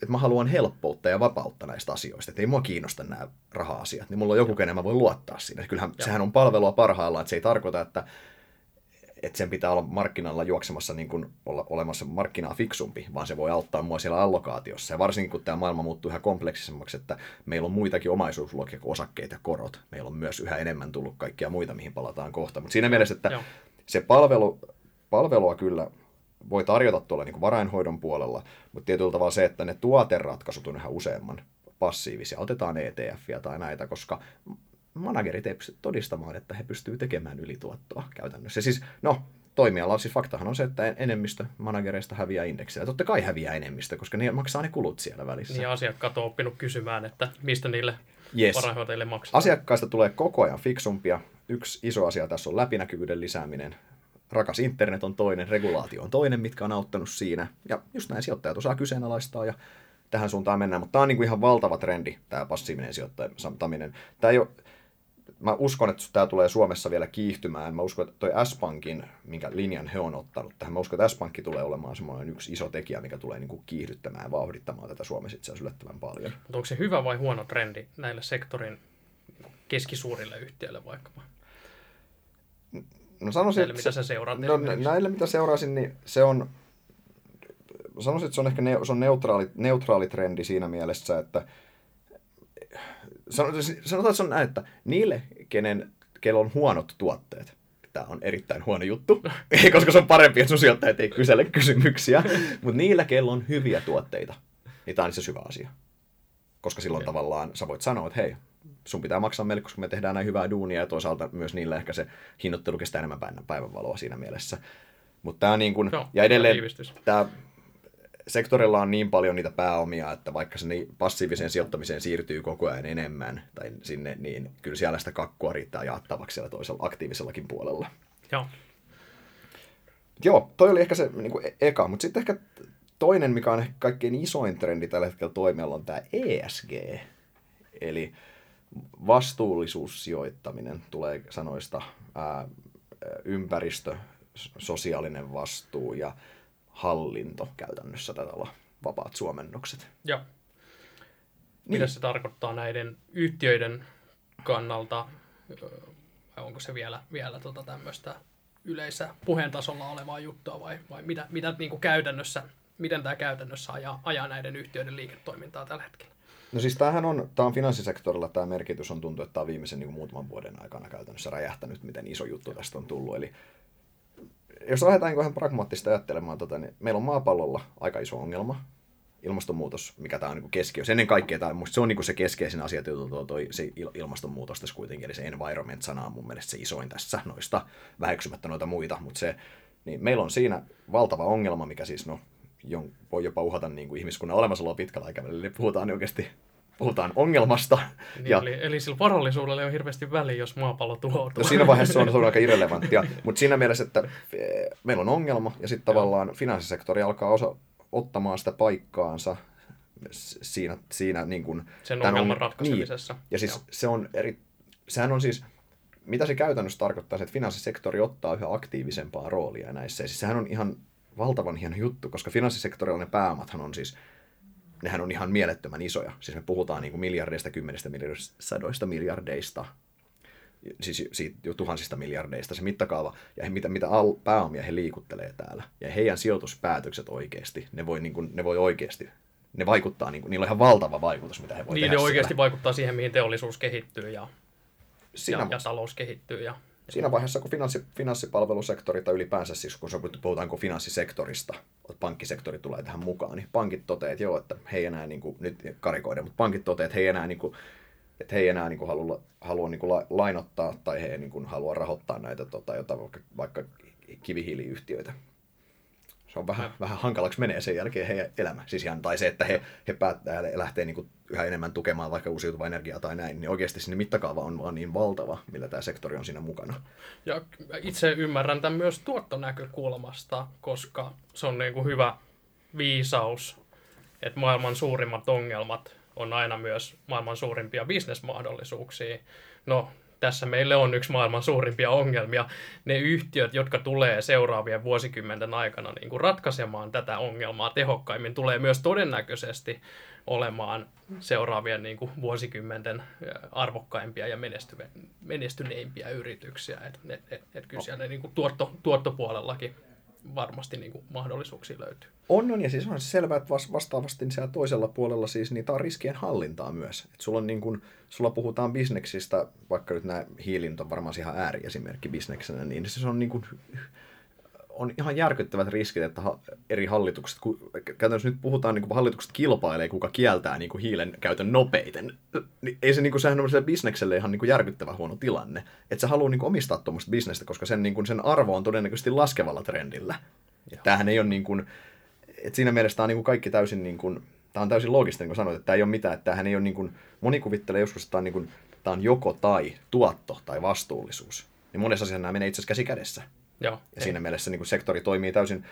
että mä haluan helppoutta ja vapautta näistä asioista. Että ei mua kiinnosta nämä raha-asiat. Niin mulla on joku, kenen mä voin luottaa siinä. Kyllähän Joo. sehän on palvelua parhaillaan, että se ei tarkoita, että että sen pitää olla markkinalla juoksemassa niin kuin olla olemassa markkinaa fiksumpi, vaan se voi auttaa mua siellä allokaatiossa. Ja varsinkin kun tämä maailma muuttuu yhä kompleksisemmaksi, että meillä on muitakin omaisuusluokkia kuin osakkeet ja korot. Meillä on myös yhä enemmän tullut kaikkia muita, mihin palataan kohta. Mutta siinä mielessä, että Joo. se palvelu, palvelua kyllä voi tarjota tuolla niin varainhoidon puolella, mutta tietyllä tavalla se, että ne tuoteratkaisut on yhä useamman passiivisia. Otetaan ETFiä tai näitä, koska managerit ei pysty todistamaan, että he pystyvät tekemään ylituottoa käytännössä. Siis, no, toimiala, siis faktahan on se, että enemmistö managereista häviää indeksejä. Ja totta kai häviää enemmistö, koska ne maksaa ne kulut siellä välissä. Niin asiakkaat on oppinut kysymään, että mistä niille Yes. varainhoitajille maksetaan. Asiakkaista tulee koko ajan fiksumpia. Yksi iso asia tässä on läpinäkyvyyden lisääminen. Rakas internet on toinen, regulaatio on toinen, mitkä on auttanut siinä. Ja just näin sijoittajat osaa kyseenalaistaa ja tähän suuntaan mennään. Mutta tämä on niin kuin ihan valtava trendi, tämä passiivinen sijoittaminen. Tämä ei ole, mä uskon, että tämä tulee Suomessa vielä kiihtymään. Mä uskon, että toi S-Pankin, minkä linjan he on ottanut tähän, mä uskon, että S-Pankki tulee olemaan semmoinen yksi iso tekijä, mikä tulee niin kuin kiihdyttämään ja vauhdittamaan tätä Suomessa itse asiassa yllättävän paljon. Mutta onko se hyvä vai huono trendi näille sektorin keskisuurille yhtiöille vaikkapa? No sanoisin, Näille, että mitä sä seuraat No näille, mitä seurasin, niin se on, sanoisin, että se on ehkä ne, se on neutraali, neutraali trendi siinä mielessä, että sanotaan, sanotaan, että se on näin, että niille, kenen, kellä on huonot tuotteet, tämä on erittäin huono juttu, koska se on parempi, että sun sijoittajat ei kysele kysymyksiä, mutta niillä, kello on hyviä tuotteita, niin tämä on se syvä asia. Koska silloin Joo. tavallaan sä voit sanoa, että hei, sun pitää maksaa meille, koska me tehdään näin hyvää duunia ja toisaalta myös niille ehkä se hinnoittelu kestää enemmän päivänvaloa siinä mielessä. Mutta tämä niin kuin, Joo, ja edelleen tämä sektorilla on niin paljon niitä pääomia, että vaikka se niin passiiviseen sijoittamiseen siirtyy koko ajan enemmän tai sinne, niin kyllä siellä sitä kakkua riittää jaettavaksi siellä toisella aktiivisellakin puolella. Joo. Joo, toi oli ehkä se niin kuin e- eka, mutta sitten ehkä toinen, mikä on ehkä kaikkein isoin trendi tällä hetkellä toimijalla, on tämä ESG, eli vastuullisuussijoittaminen tulee sanoista ää, ympäristö, sosiaalinen vastuu ja hallinto käytännössä tätä olla vapaat suomennokset. Joo. Mitä se tarkoittaa näiden yhtiöiden kannalta? Vai onko se vielä, vielä tota tämmöistä yleisä puheen tasolla olevaa juttua vai, vai mitä, mitä niin kuin käytännössä, miten tämä käytännössä ajaa, ajaa näiden yhtiöiden liiketoimintaa tällä hetkellä? No siis tämähän on, tämä on finanssisektorilla tämä merkitys on tuntuu, että tämä on viimeisen niin muutaman vuoden aikana käytännössä räjähtänyt, miten iso juttu tästä on tullut. Eli jos lähdetään niin vähän pragmaattista ajattelemaan, tota, niin meillä on maapallolla aika iso ongelma, ilmastonmuutos, mikä tämä on niin keskiössä. Ennen kaikkea tämä, musta se on niin se keskeisin asia, että tuo, toi, se il- ilmastonmuutos tässä kuitenkin, eli se environment-sana on mun mielestä se isoin tässä noista, väheksymättä noita muita, mutta se, niin meillä on siinä valtava ongelma, mikä siis no, jon, voi jopa uhata niin kuin ihmiskunnan olemassaoloa pitkällä aikavälillä, eli puhutaan oikeasti puhutaan ongelmasta. Niin, ja, eli, eli sillä varallisuudella on hirveästi väliä, jos maapallo tuhoutuu. No siinä vaiheessa se on, se on aika irrelevanttia, mutta siinä mielessä, että eh, meillä on ongelma ja sitten tavallaan finanssisektori alkaa osa, ottamaan sitä paikkaansa siinä, siinä niin kuin, Sen ongelman on- ratkaisemisessa. Niin. Ja siis Joo. se on eri, sehän on siis, mitä se käytännössä tarkoittaa, että finanssisektori ottaa yhä aktiivisempaa roolia näissä. Ja siis sehän on ihan valtavan hieno juttu, koska finanssisektorilla ne pääomathan on siis, nehän on ihan mielettömän isoja. Siis me puhutaan niin kuin miljardeista, kymmenistä miljardeista, sadoista miljardeista, siis siitä jo tuhansista miljardeista se mittakaava, ja he, mitä, mitä al, pääomia he liikuttelee täällä. Ja heidän sijoituspäätökset oikeasti, ne voi, niin kuin, ne voi oikeasti, ne vaikuttaa, niin kuin, niillä on ihan valtava vaikutus, mitä he voi Niin tehdä ne oikeasti siellä. vaikuttaa siihen, mihin teollisuus kehittyy ja, Siinä, ja, ja talous kehittyy. Ja, siinä vaiheessa, kun finanssi, finanssipalvelusektori tai ylipäänsä, siis kun puhutaanko finanssisektorista, että pankkisektori tulee tähän mukaan, niin pankit toteaa, että joo, että he ei enää, niin kuin, nyt karikoiden, mutta pankit toteaa, että he ei enää, niin kuin, että he ei enää niin kuin, halua, halua niin kuin, la- lainottaa tai he ei niin kuin, halua rahoittaa näitä tota, jota, vaikka, vaikka kivihiiliyhtiöitä. Se on vähän, vähän hankalaksi menee sen jälkeen heidän elämä. Siis ihan, tai se, että he, he päättää lähtee niin kuin yhä enemmän tukemaan vaikka uusiutuvaa energiaa tai näin, niin oikeasti sinne mittakaava on vaan niin valtava, millä tämä sektori on siinä mukana. ja itse ymmärrän tämän myös tuottonäkökulmasta, koska se on niin kuin hyvä viisaus, että maailman suurimmat ongelmat on aina myös maailman suurimpia bisnesmahdollisuuksia. No, tässä meille on yksi maailman suurimpia ongelmia. Ne yhtiöt, jotka tulee seuraavien vuosikymmenten aikana niin kuin ratkaisemaan tätä ongelmaa tehokkaimmin, tulee myös todennäköisesti olemaan seuraavien niin kuin vuosikymmenten arvokkaimpia ja menestyneimpiä yrityksiä. Et, et, et, et kyllä siellä niin kuin tuotto, tuottopuolellakin varmasti niin kuin mahdollisuuksia löytyy. On, on, ja siis on se selvää, että vas- vastaavasti siellä toisella puolella siis niitä on riskien hallintaa myös. Et sulla, on niin kun, sulla puhutaan bisneksistä, vaikka nyt nämä hiilin on varmaan ihan ääriesimerkki bisneksenä, niin se on niin kun, on ihan järkyttävät riskit, että eri hallitukset, ku, käytännössä nyt puhutaan, niin kuin hallitukset kilpailee, kuka kieltää niin kuin hiilen käytön nopeiten. Niin ei se, niin kuin, sehän on sille bisnekselle ihan niin kuin järkyttävän huono tilanne. Että se haluaa niin kuin, omistaa tuommoista bisnestä, koska sen, niin kuin, sen arvo on todennäköisesti laskevalla trendillä. Et Tämähän ei ole niin kuin, et siinä mielessä tämä on niin kuin kaikki täysin, niin kuin, tämä on täysin loogista, niin kuin sanoit, että tämä ei ole mitään, että tämähän ei ole niin kuin, moni kuvittelee joskus, että tämä on, niin kuin, tämä on joko tai, tuotto tai vastuullisuus. Niin monessa asiassa nämä menee itse asiassa käsi kädessä. Joo, Ja siinä mielessä niin kuin sektori toimii täysin,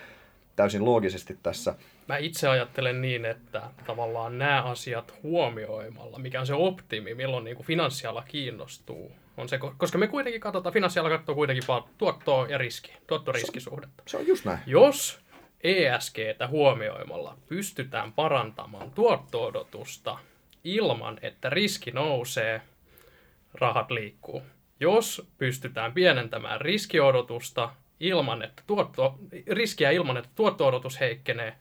täysin loogisesti tässä. Mä itse ajattelen niin, että tavallaan nämä asiat huomioimalla, mikä on se optimi, milloin niin kuin finanssiala kiinnostuu, on se, koska me kuitenkin katsotaan, finanssiala katsoo kuitenkin vaan tuottoa ja riski, tuottoriskisuhdetta. Se on just näin. Jos ESGtä huomioimalla pystytään parantamaan tuotto-odotusta ilman, että riski nousee, rahat liikkuu. Jos pystytään pienentämään riskiodotusta ilman, että tuotto, riskiä ilman, että tuotto-odotus heikkenee,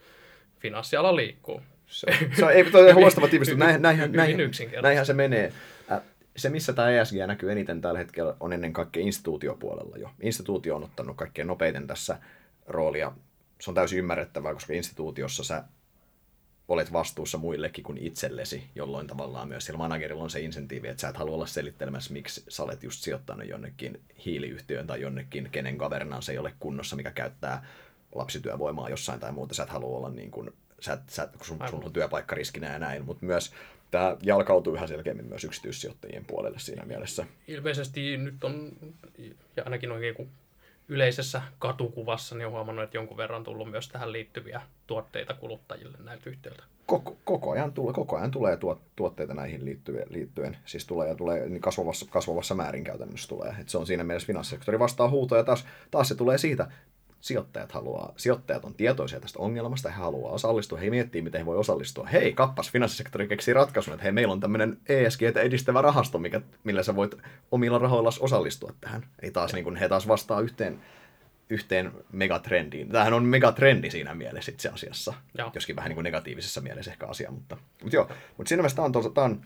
finanssiala liikkuu. Se on, se on ei, toi on loistava tiivistys. Näin, näinhän, näin, näinhän se menee. Se, missä tämä ESG näkyy eniten tällä hetkellä, on ennen kaikkea instituutiopuolella jo. Instituutio on ottanut kaikkein nopeiten tässä roolia. Se on täysin ymmärrettävää, koska instituutiossa sä olet vastuussa muillekin kuin itsellesi, jolloin tavallaan myös sillä managerilla on se insentiivi, että sä et halua olla selittelemässä, miksi sä olet just sijoittanut jonnekin hiiliyhtiöön tai jonnekin, kenen governance ei ole kunnossa, mikä käyttää lapsityövoimaa jossain tai muuta. Sä et halua olla niin kuin, sä, sä, kun sun, sun on työpaikka riskinä ja näin, mutta myös tämä jalkautuu yhä selkeämmin myös yksityissijoittajien puolelle siinä mielessä. Ilmeisesti nyt on, ja ainakin oikein kun yleisessä katukuvassa, niin on huomannut, että jonkun verran tullut myös tähän liittyviä tuotteita kuluttajille näiltä yhtiöiltä. Koko, koko, ajan, tulee, koko ajan tulee tuot, tuotteita näihin liittyen, liittyen. siis tulee ja tulee niin kasvavassa, kasvavassa määrin käytännössä tulee. Et se on siinä mielessä finanssisektori vastaa huutoja, taas, taas se tulee siitä, sijoittajat haluaa, sijoittajat on tietoisia tästä ongelmasta, he haluaa osallistua, he miettii, miten he voi osallistua. Hei, kappas, finanssisektori keksii ratkaisun, että hei, meillä on tämmöinen ESG edistävä rahasto, mikä, millä sä voit omilla rahoilla osallistua tähän. Ei taas, niin kuin, he taas vastaa yhteen, yhteen megatrendiin. Tämähän on megatrendi siinä mielessä itse asiassa, joo. joskin vähän niin kuin negatiivisessa mielessä ehkä asia, mutta, mutta joo, mutta siinä mielessä tämä on, tämä on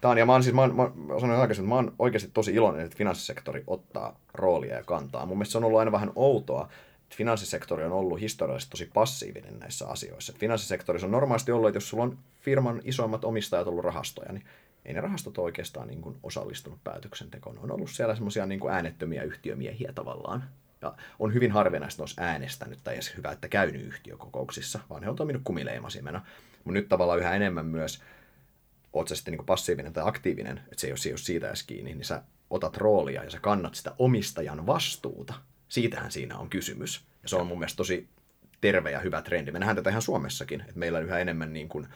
Tämä on, ja mä oon siis, mä, oon, mä sanoin aikaisemmin, että mä oon oikeasti tosi iloinen, että finanssisektori ottaa roolia ja kantaa. Mun mielestä se on ollut aina vähän outoa, että finanssisektori on ollut historiallisesti tosi passiivinen näissä asioissa. Finanssisektorissa on normaalisti ollut, että jos sulla on firman isoimmat omistajat ollut rahastoja, niin ei ne rahastot ole oikeastaan niin kuin osallistunut päätöksentekoon. Ne on ollut siellä semmoisia niin kuin äänettömiä yhtiömiehiä tavallaan. Ja on hyvin harvinaista, että äänestänyt tai edes hyvä, että käynyt yhtiökokouksissa, vaan he on toiminut kumileimasimena. Mutta nyt tavallaan yhä enemmän myös oot sä sitten niin passiivinen tai aktiivinen, että se ei ole, se ei ole siitä edes kiinni, niin sä otat roolia ja sä kannat sitä omistajan vastuuta. Siitähän siinä on kysymys. Ja se on mun mielestä tosi terve ja hyvä trendi. Me nähdään tätä ihan Suomessakin, että meillä on yhä enemmän niin kuin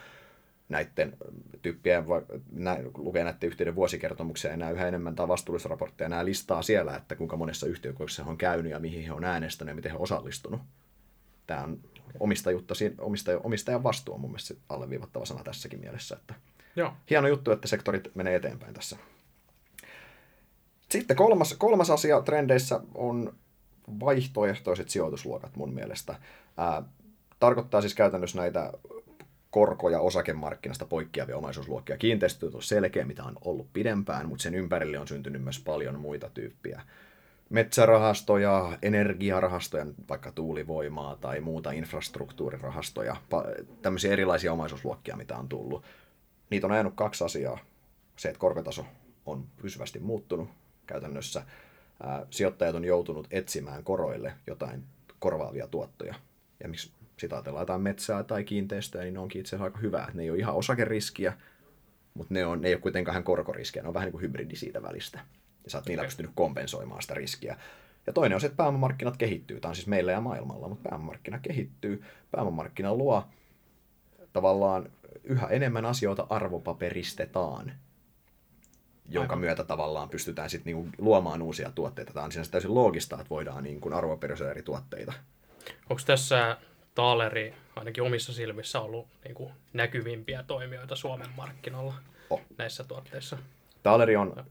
näiden tyyppien, nä, lukee näiden yhtiöiden vuosikertomuksia ja nämä yhä enemmän tai vastuullisraportteja, nämä listaa siellä, että kuinka monessa yhtiökokouksessa on käynyt ja mihin he on äänestänyt ja miten he on osallistunut. Tämä on omistajuutta, omistajan, omistajan vastuu on mun mielestä alleviivattava sana tässäkin mielessä, että Joo. Hieno juttu, että sektorit menee eteenpäin tässä. Sitten kolmas, kolmas asia trendeissä on vaihtoehtoiset sijoitusluokat mun mielestä. Ää, tarkoittaa siis käytännössä näitä korkoja osakemarkkinasta poikkeavia omaisuusluokkia. Kiinteistöt on selkeä, mitä on ollut pidempään, mutta sen ympärille on syntynyt myös paljon muita tyyppiä. Metsärahastoja, energiarahastoja, vaikka tuulivoimaa tai muuta infrastruktuurirahastoja, tämmöisiä erilaisia omaisuusluokkia, mitä on tullut niitä on ajanut kaksi asiaa. Se, että korkotaso on pysyvästi muuttunut käytännössä. Ää, sijoittajat on joutunut etsimään koroille jotain korvaavia tuottoja. Ja miksi sitä ajatellaan jotain metsää tai kiinteistöä, niin ne onkin itse asiassa aika hyvä. Että ne ei ole ihan osakeriskiä, mutta ne, on, ne ei ole kuitenkaan korkoriskiä. Ne on vähän niin kuin hybridi siitä välistä. Ja sä oot okay. niillä pystynyt kompensoimaan sitä riskiä. Ja toinen on se, että pääomamarkkinat kehittyy. Tämä on siis meillä ja maailmalla, mutta pääomamarkkina kehittyy. Pääomamarkkina luo tavallaan yhä enemmän asioita arvopaperistetaan, jonka Aivan. myötä tavallaan pystytään sitten niinku luomaan uusia tuotteita. Tämä on sinänsä täysin loogista, että voidaan niinku arvopaperisoida eri tuotteita. Onko tässä Taaleri ainakin omissa silmissä ollut niinku näkyvimpiä toimijoita Suomen markkinoilla oh. näissä tuotteissa? Taaleri on,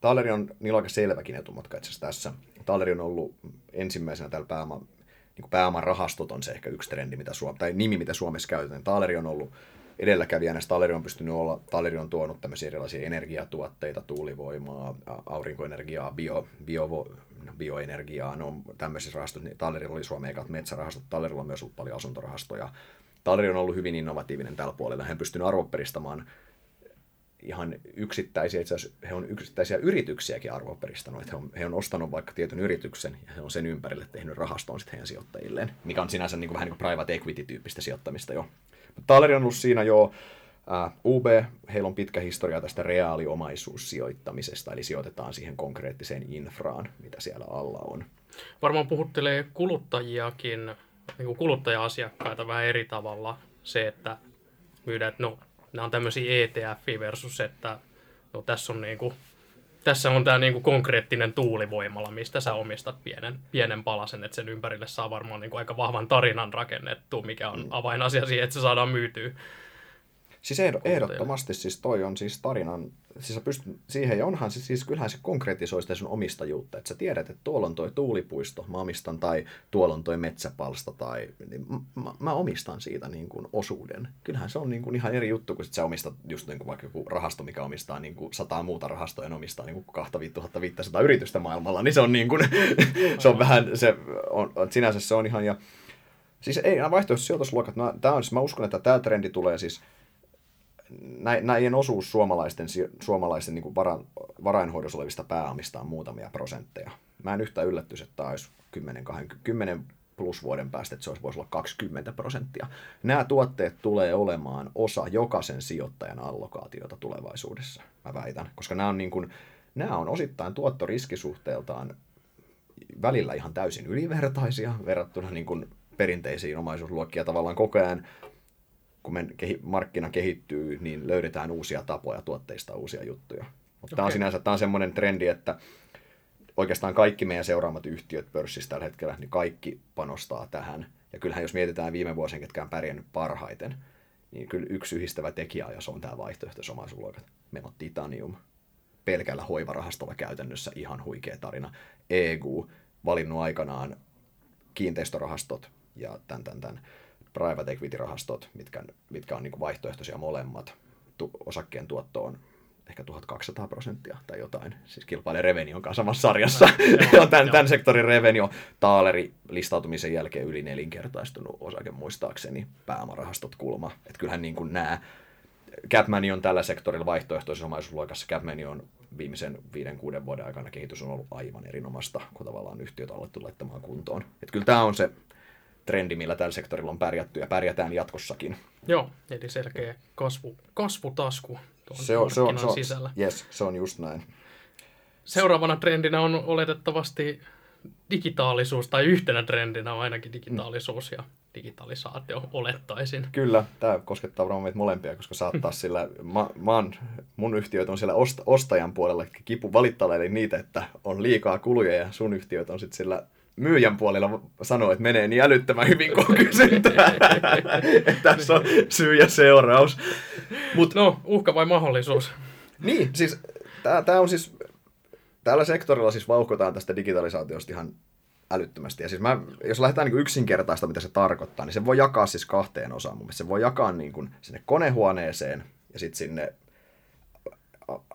Taaleri on, niillä on aika selväkin etumatka itse asiassa tässä. Taaleri on ollut ensimmäisenä täällä pääoma, niin pääoman rahastot on se ehkä yksi trendi, mitä Suom- tai nimi, mitä Suomessa käytetään. Taaleri on ollut edelläkävijänä. Taleri on pystynyt olla, Taleri on tuonut tämmöisiä erilaisia energiatuotteita, tuulivoimaa, aurinkoenergiaa, bio, bio, bioenergiaa, no tämmöisissä rahastoissa, niin Talerilla oli Suomen ekat metsärahastot, Talerilla on myös ollut paljon asuntorahastoja. Taleri on ollut hyvin innovatiivinen tällä puolella, hän pystynyt arvoperistamaan ihan yksittäisiä, itse asiassa he on yksittäisiä yrityksiäkin arvoperistanut, että he on, he on ostanut vaikka tietyn yrityksen ja he on sen ympärille tehnyt rahastoon sitten heidän sijoittajilleen, mikä on sinänsä niin kuin, vähän niin kuin private equity-tyyppistä sijoittamista jo. Taleri on ollut siinä jo Uh, UB, heillä on pitkä historia tästä reaaliomaisuussijoittamisesta, eli sijoitetaan siihen konkreettiseen infraan, mitä siellä alla on. Varmaan puhuttelee kuluttajiakin, niin kuin kuluttaja-asiakkaita vähän eri tavalla se, että myydään, että no, nämä on tämmöisiä ETF versus, että no, tässä on niin kuin, tässä on tämä niinku konkreettinen tuulivoimala, mistä sä omistat pienen, pienen palasen, että sen ympärille saa varmaan niinku aika vahvan tarinan rakennettu, mikä on mm. avainasia siihen, että se saadaan myytyä. Siis ehdottomasti siis toi on siis tarinan siis pystyt siihen, ja onhan se siis, kyllähän se konkretisoi sitä sun omistajuutta, että sä tiedät, että tuolla on toi tuulipuisto, mä omistan, tai tuolla on toi metsäpalsta, tai niin mä, mä, omistan siitä niin kuin osuuden. Kyllähän se on niin kuin ihan eri juttu, kun sit sä omistat just niin kuin vaikka joku rahasto, mikä omistaa niin kuin sataa muuta rahastoa, ja omistaa niin kuin 2500 yritystä maailmalla, niin se on niin kuin, se on vähän, se on, sinänsä se on ihan, ja Siis ei, nämä vaihtoehtoiset sijoitusluokat, nämä, tämä on, siis mä uskon, että tämä trendi tulee siis, näiden osuus suomalaisten, suomalaisten niin vara, varainhoidossa olevista pääomista on muutamia prosentteja. Mä en yhtään yllättyisi, että tämä olisi 10, 20, 10 plus vuoden päästä, että se olisi, voisi olla 20 prosenttia. Nämä tuotteet tulee olemaan osa jokaisen sijoittajan allokaatiota tulevaisuudessa, mä väitän. Koska nämä on, niin kuin, nämä on osittain tuottoriskisuhteeltaan välillä ihan täysin ylivertaisia verrattuna niin kuin perinteisiin omaisuusluokkia tavallaan koko ajan kun me kehi, markkina kehittyy, niin löydetään uusia tapoja tuotteista uusia juttuja. Mutta okay. tämä on sinänsä tämä on semmoinen trendi, että oikeastaan kaikki meidän seuraamat yhtiöt pörssissä tällä hetkellä, niin kaikki panostaa tähän. Ja kyllähän jos mietitään viime vuosien, ketkä on pärjännyt parhaiten, niin kyllä yksi yhdistävä tekijä, ja se on tämä vaihtoehtoisomaisuusluokat. Meillä on Titanium, pelkällä hoivarahastolla käytännössä ihan huikea tarina. EGU, valinnut aikanaan kiinteistörahastot ja tämän, tämän, tämän private equity-rahastot, mitkä, mitkä on niin vaihtoehtoisia molemmat. Tu, osakkeen tuotto on ehkä 1200 prosenttia tai jotain. Siis kilpailee Revenion kanssa samassa sarjassa. No, tämän, tämän sektorin Revenio Taaleri listautumisen jälkeen yli nelinkertaistunut osake muistaakseni pääomarahastot kulma. Että kyllähän niin kuin nämä Capmani on tällä sektorilla vaihtoehtoisessa omaisuusluokassa. Capmani on viimeisen viiden, kuuden vuoden aikana kehitys on ollut aivan erinomaista, kun tavallaan yhtiöt on alettu laittamaan kuntoon. Että kyllä tämä on se trendi, millä tällä sektorilla on pärjätty ja pärjätään jatkossakin. Joo, eli selkeä kasvu, kasvutasku tuon se on, se on, se on, sisällä. Yes, se on just näin. Seuraavana trendinä on oletettavasti digitaalisuus, tai yhtenä trendinä on ainakin digitaalisuus ja digitalisaatio, olettaisin. Kyllä, tämä koskettaa varmaan meitä molempia, koska saattaa sillä, mä, mä oon, mun yhtiöt on siellä ost, ostajan puolella kipu valittaa niitä, että on liikaa kuluja ja sun yhtiöt on sitten sillä myyjän puolella sanoo, että menee niin älyttömän hyvin kuin kysyntää. Tässä on syy ja seuraus. Mut, no, uhka vai mahdollisuus? Niin, siis tämä on siis, tällä sektorilla siis vauhkotaan tästä digitalisaatiosta ihan älyttömästi. Ja siis mä, jos lähdetään niin yksinkertaista, mitä se tarkoittaa, niin se voi jakaa siis kahteen osaan. Mun se voi jakaa niin kuin sinne konehuoneeseen ja sitten sinne,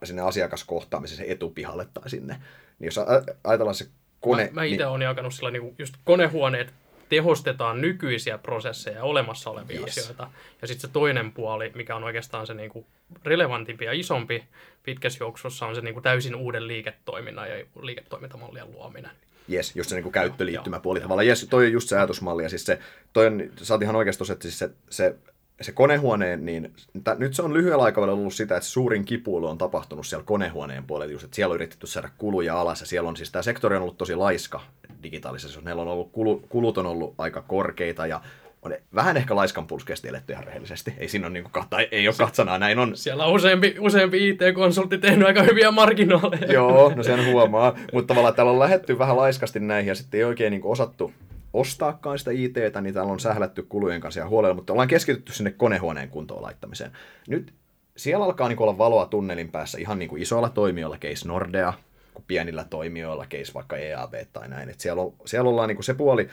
sinne asiakaskohtaamiseen, se etupihalle tai sinne. Niin jos ajatellaan se kone... Mä, mä itse niin... olen jakanut sillä niin just konehuoneet tehostetaan nykyisiä prosesseja, olemassa olevia yes. asioita. Ja sitten se toinen puoli, mikä on oikeastaan se niinku relevantimpi ja isompi pitkässä juoksussa, on se niinku täysin uuden liiketoiminnan ja liiketoimintamallien luominen. Jes, just se niinku käyttöliittymäpuoli tavallaan. Jes, toi on just se ajatusmalli. Ja siis se, toi on, sä oot ihan oikeasti että siis se, se se konehuoneen, niin t- nyt se on lyhyellä aikavälillä ollut sitä, että suurin kipuilu on tapahtunut siellä konehuoneen puolella, just, että siellä on yritetty saada kuluja alas, ja siellä on siis tämä sektori on ollut tosi laiska digitaalisessa, meillä on ollut, kulu, kulut on ollut aika korkeita, ja on vähän ehkä laiskan pulskeesti eletty ihan rehellisesti. Ei siinä ole, niin kuin, tai ei ole katsanaa, näin on. Siellä on useampi, useampi IT-konsultti tehnyt aika hyviä marginaaleja. Joo, no sen huomaa. Mutta tavallaan täällä on lähetty vähän laiskasti näihin ja sitten ei oikein niin osattu ostaakaan sitä ITtä, niin täällä on sählätty kulujen kanssa ja huolella, mutta ollaan keskitytty sinne konehuoneen kuntoon laittamiseen. Nyt siellä alkaa niin olla valoa tunnelin päässä ihan niin kuin isoilla toimijoilla, case Nordea, kuin pienillä toimijoilla, case vaikka EAB tai näin. Et siellä, on, siellä ollaan niin kuin se puoli,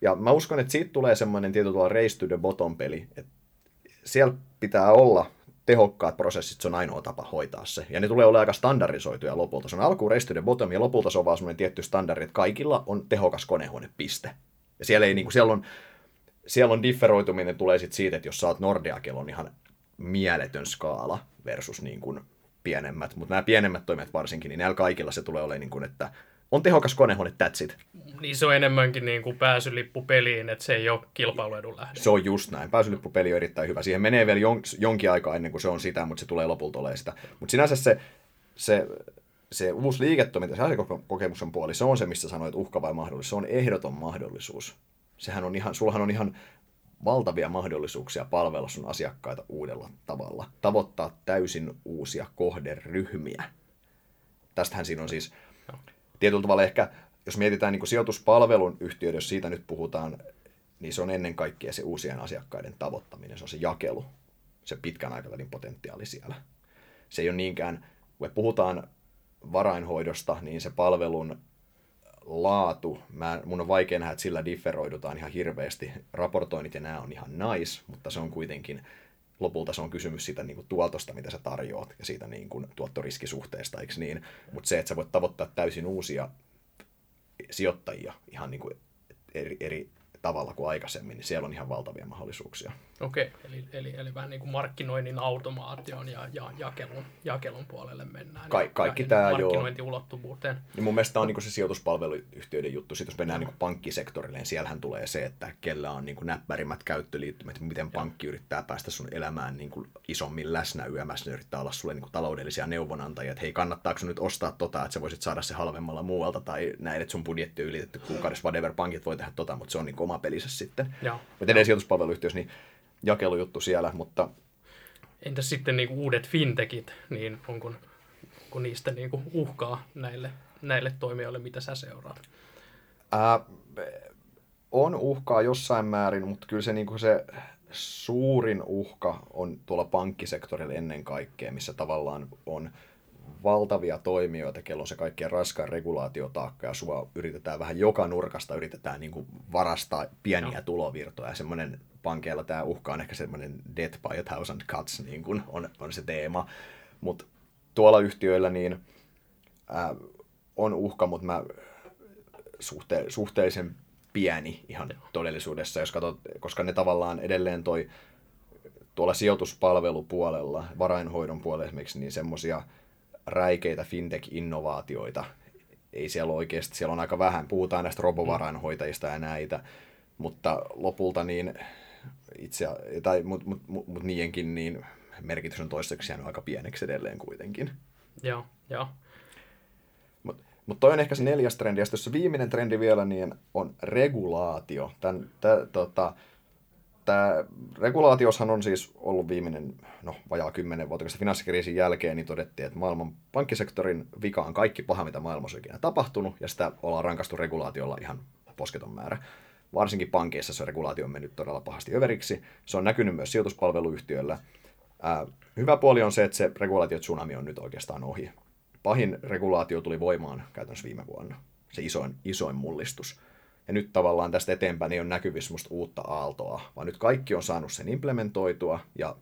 ja mä uskon, että siitä tulee semmoinen tietyllä race to the bottom peli, että siellä pitää olla tehokkaat prosessit, se on ainoa tapa hoitaa se. Ja ne tulee olemaan aika standardisoituja lopulta. Se on alkuun the bottom, ja lopulta se on vaan semmoinen tietty standardi, että kaikilla on tehokas konehuonepiste. Ja siellä, ei, niin kuin, siellä, on, siellä on differoituminen tulee sit siitä, että jos oot Nordea, on ihan mieletön skaala versus niin kuin pienemmät. Mutta nämä pienemmät toimet varsinkin, niin näillä kaikilla se tulee olemaan niin kuin, että on tehokas konehuone, that's it. Niin se on enemmänkin niin kuin pääsylippu peliin, että se ei ole kilpailuedun lähde. Se on just näin. Pääsylippupeli on erittäin hyvä. Siihen menee vielä jon, jonkin aikaa ennen kuin se on sitä, mutta se tulee lopulta olemaan sitä. Mutta sinänsä se, se, se uusi liiketoiminta, se asiakokemuksen puoli, se on se, missä sanoit uhka vai mahdollisuus. Se on ehdoton mahdollisuus. Sehän on ihan, sullahan on ihan valtavia mahdollisuuksia palvella sun asiakkaita uudella tavalla. Tavoittaa täysin uusia kohderyhmiä. Tästähän siinä on siis tietyllä tavalla ehkä, jos mietitään niin kuin sijoituspalvelun yhtiöitä, jos siitä nyt puhutaan, niin se on ennen kaikkea se uusien asiakkaiden tavoittaminen, se on se jakelu, se pitkän aikavälin potentiaali siellä. Se ei ole niinkään, kun puhutaan varainhoidosta, niin se palvelun laatu, mä, mun on vaikea nähdä, että sillä differoidutaan ihan hirveästi. Raportoinnit ja nämä on ihan nice, mutta se on kuitenkin, lopulta se on kysymys siitä niin kuin tuotosta, mitä sä tarjoat, ja siitä niin kuin tuottoriskisuhteesta, eikö niin? Mutta se, että sä voit tavoittaa täysin uusia sijoittajia ihan niin kuin eri, eri tavalla kuin aikaisemmin, niin siellä on ihan valtavia mahdollisuuksia. Okei, eli, eli, eli vähän niin kuin markkinoinnin automaation ja, ja jakelun, jakelun puolelle mennään. Ka- kaikki ja, tämä, markkinointiulottuvuuteen. Niin mun mielestä on niin se sijoituspalveluyhtiöiden juttu. Sitten jos mennään niin pankkisektorille, niin siellähän tulee se, että kellä on niin näppärimmät käyttöliittymät, miten pankki yrittää päästä sun elämään niin kuin isommin läsnä yömässä, ne yrittää olla sulle niin kuin taloudellisia neuvonantajia, että hei, kannattaako nyt ostaa tota, että sä voisit saada se halvemmalla muualta, tai näin, että sun budjetti on ylitetty kuukaudessa, whatever, pankit voi tehdä tota, mutta se on niin oma pelissä sitten. Mutta edelleen sijoituspalveluyhtiössä, niin jakelujuttu siellä, mutta... Entäs sitten niin kuin uudet fintechit, niin onko, onko niistä niin kuin uhkaa näille, näille toimijoille, mitä sä seuraat? Ää, on uhkaa jossain määrin, mutta kyllä se, niin kuin se suurin uhka on tuolla pankkisektorilla ennen kaikkea, missä tavallaan on valtavia toimijoita, kello on se kaikkien raskaan regulaatiotaakka ja sua yritetään vähän joka nurkasta yritetään niin kuin varastaa pieniä no. tulovirtoja. Semmoinen pankeilla tämä uhka on ehkä semmoinen death by a thousand cuts, niin kuin on, on se teema. Mutta tuolla yhtiöillä niin ää, on uhka, mutta mä suhte, suhteellisen pieni ihan todellisuudessa, jos katsot, koska ne tavallaan edelleen toi tuolla sijoituspalvelupuolella, varainhoidon puolella esimerkiksi, niin semmoisia räikeitä fintech-innovaatioita ei siellä oikeasti, siellä on aika vähän, puhutaan näistä robovarainhoitajista ja näitä, mutta lopulta niin itse, tai mut, mut, mut, mut niidenkin niin merkitys on toistaiseksi jäänyt aika pieneksi edelleen kuitenkin. Joo, joo. Mutta mut toi on ehkä se neljäs trendi, ja se viimeinen trendi vielä niin on regulaatio. Tän, tä, tota, tämä regulaatioshan on siis ollut viimeinen, no vajaa kymmenen vuotta, koska finanssikriisin jälkeen niin todettiin, että maailman pankkisektorin vika on kaikki paha, mitä maailmassa on ikinä tapahtunut, ja sitä ollaan rankastu regulaatiolla ihan posketon määrä. Varsinkin pankeissa se regulaatio on mennyt todella pahasti överiksi. Se on näkynyt myös sijoituspalveluyhtiöillä. Ää, hyvä puoli on se, että se regulaatio tsunami on nyt oikeastaan ohi. Pahin regulaatio tuli voimaan käytännössä viime vuonna. Se isoin, isoin mullistus ja nyt tavallaan tästä eteenpäin ei ole näkyvissä musta uutta aaltoa, vaan nyt kaikki on saanut sen implementoitua. Ja,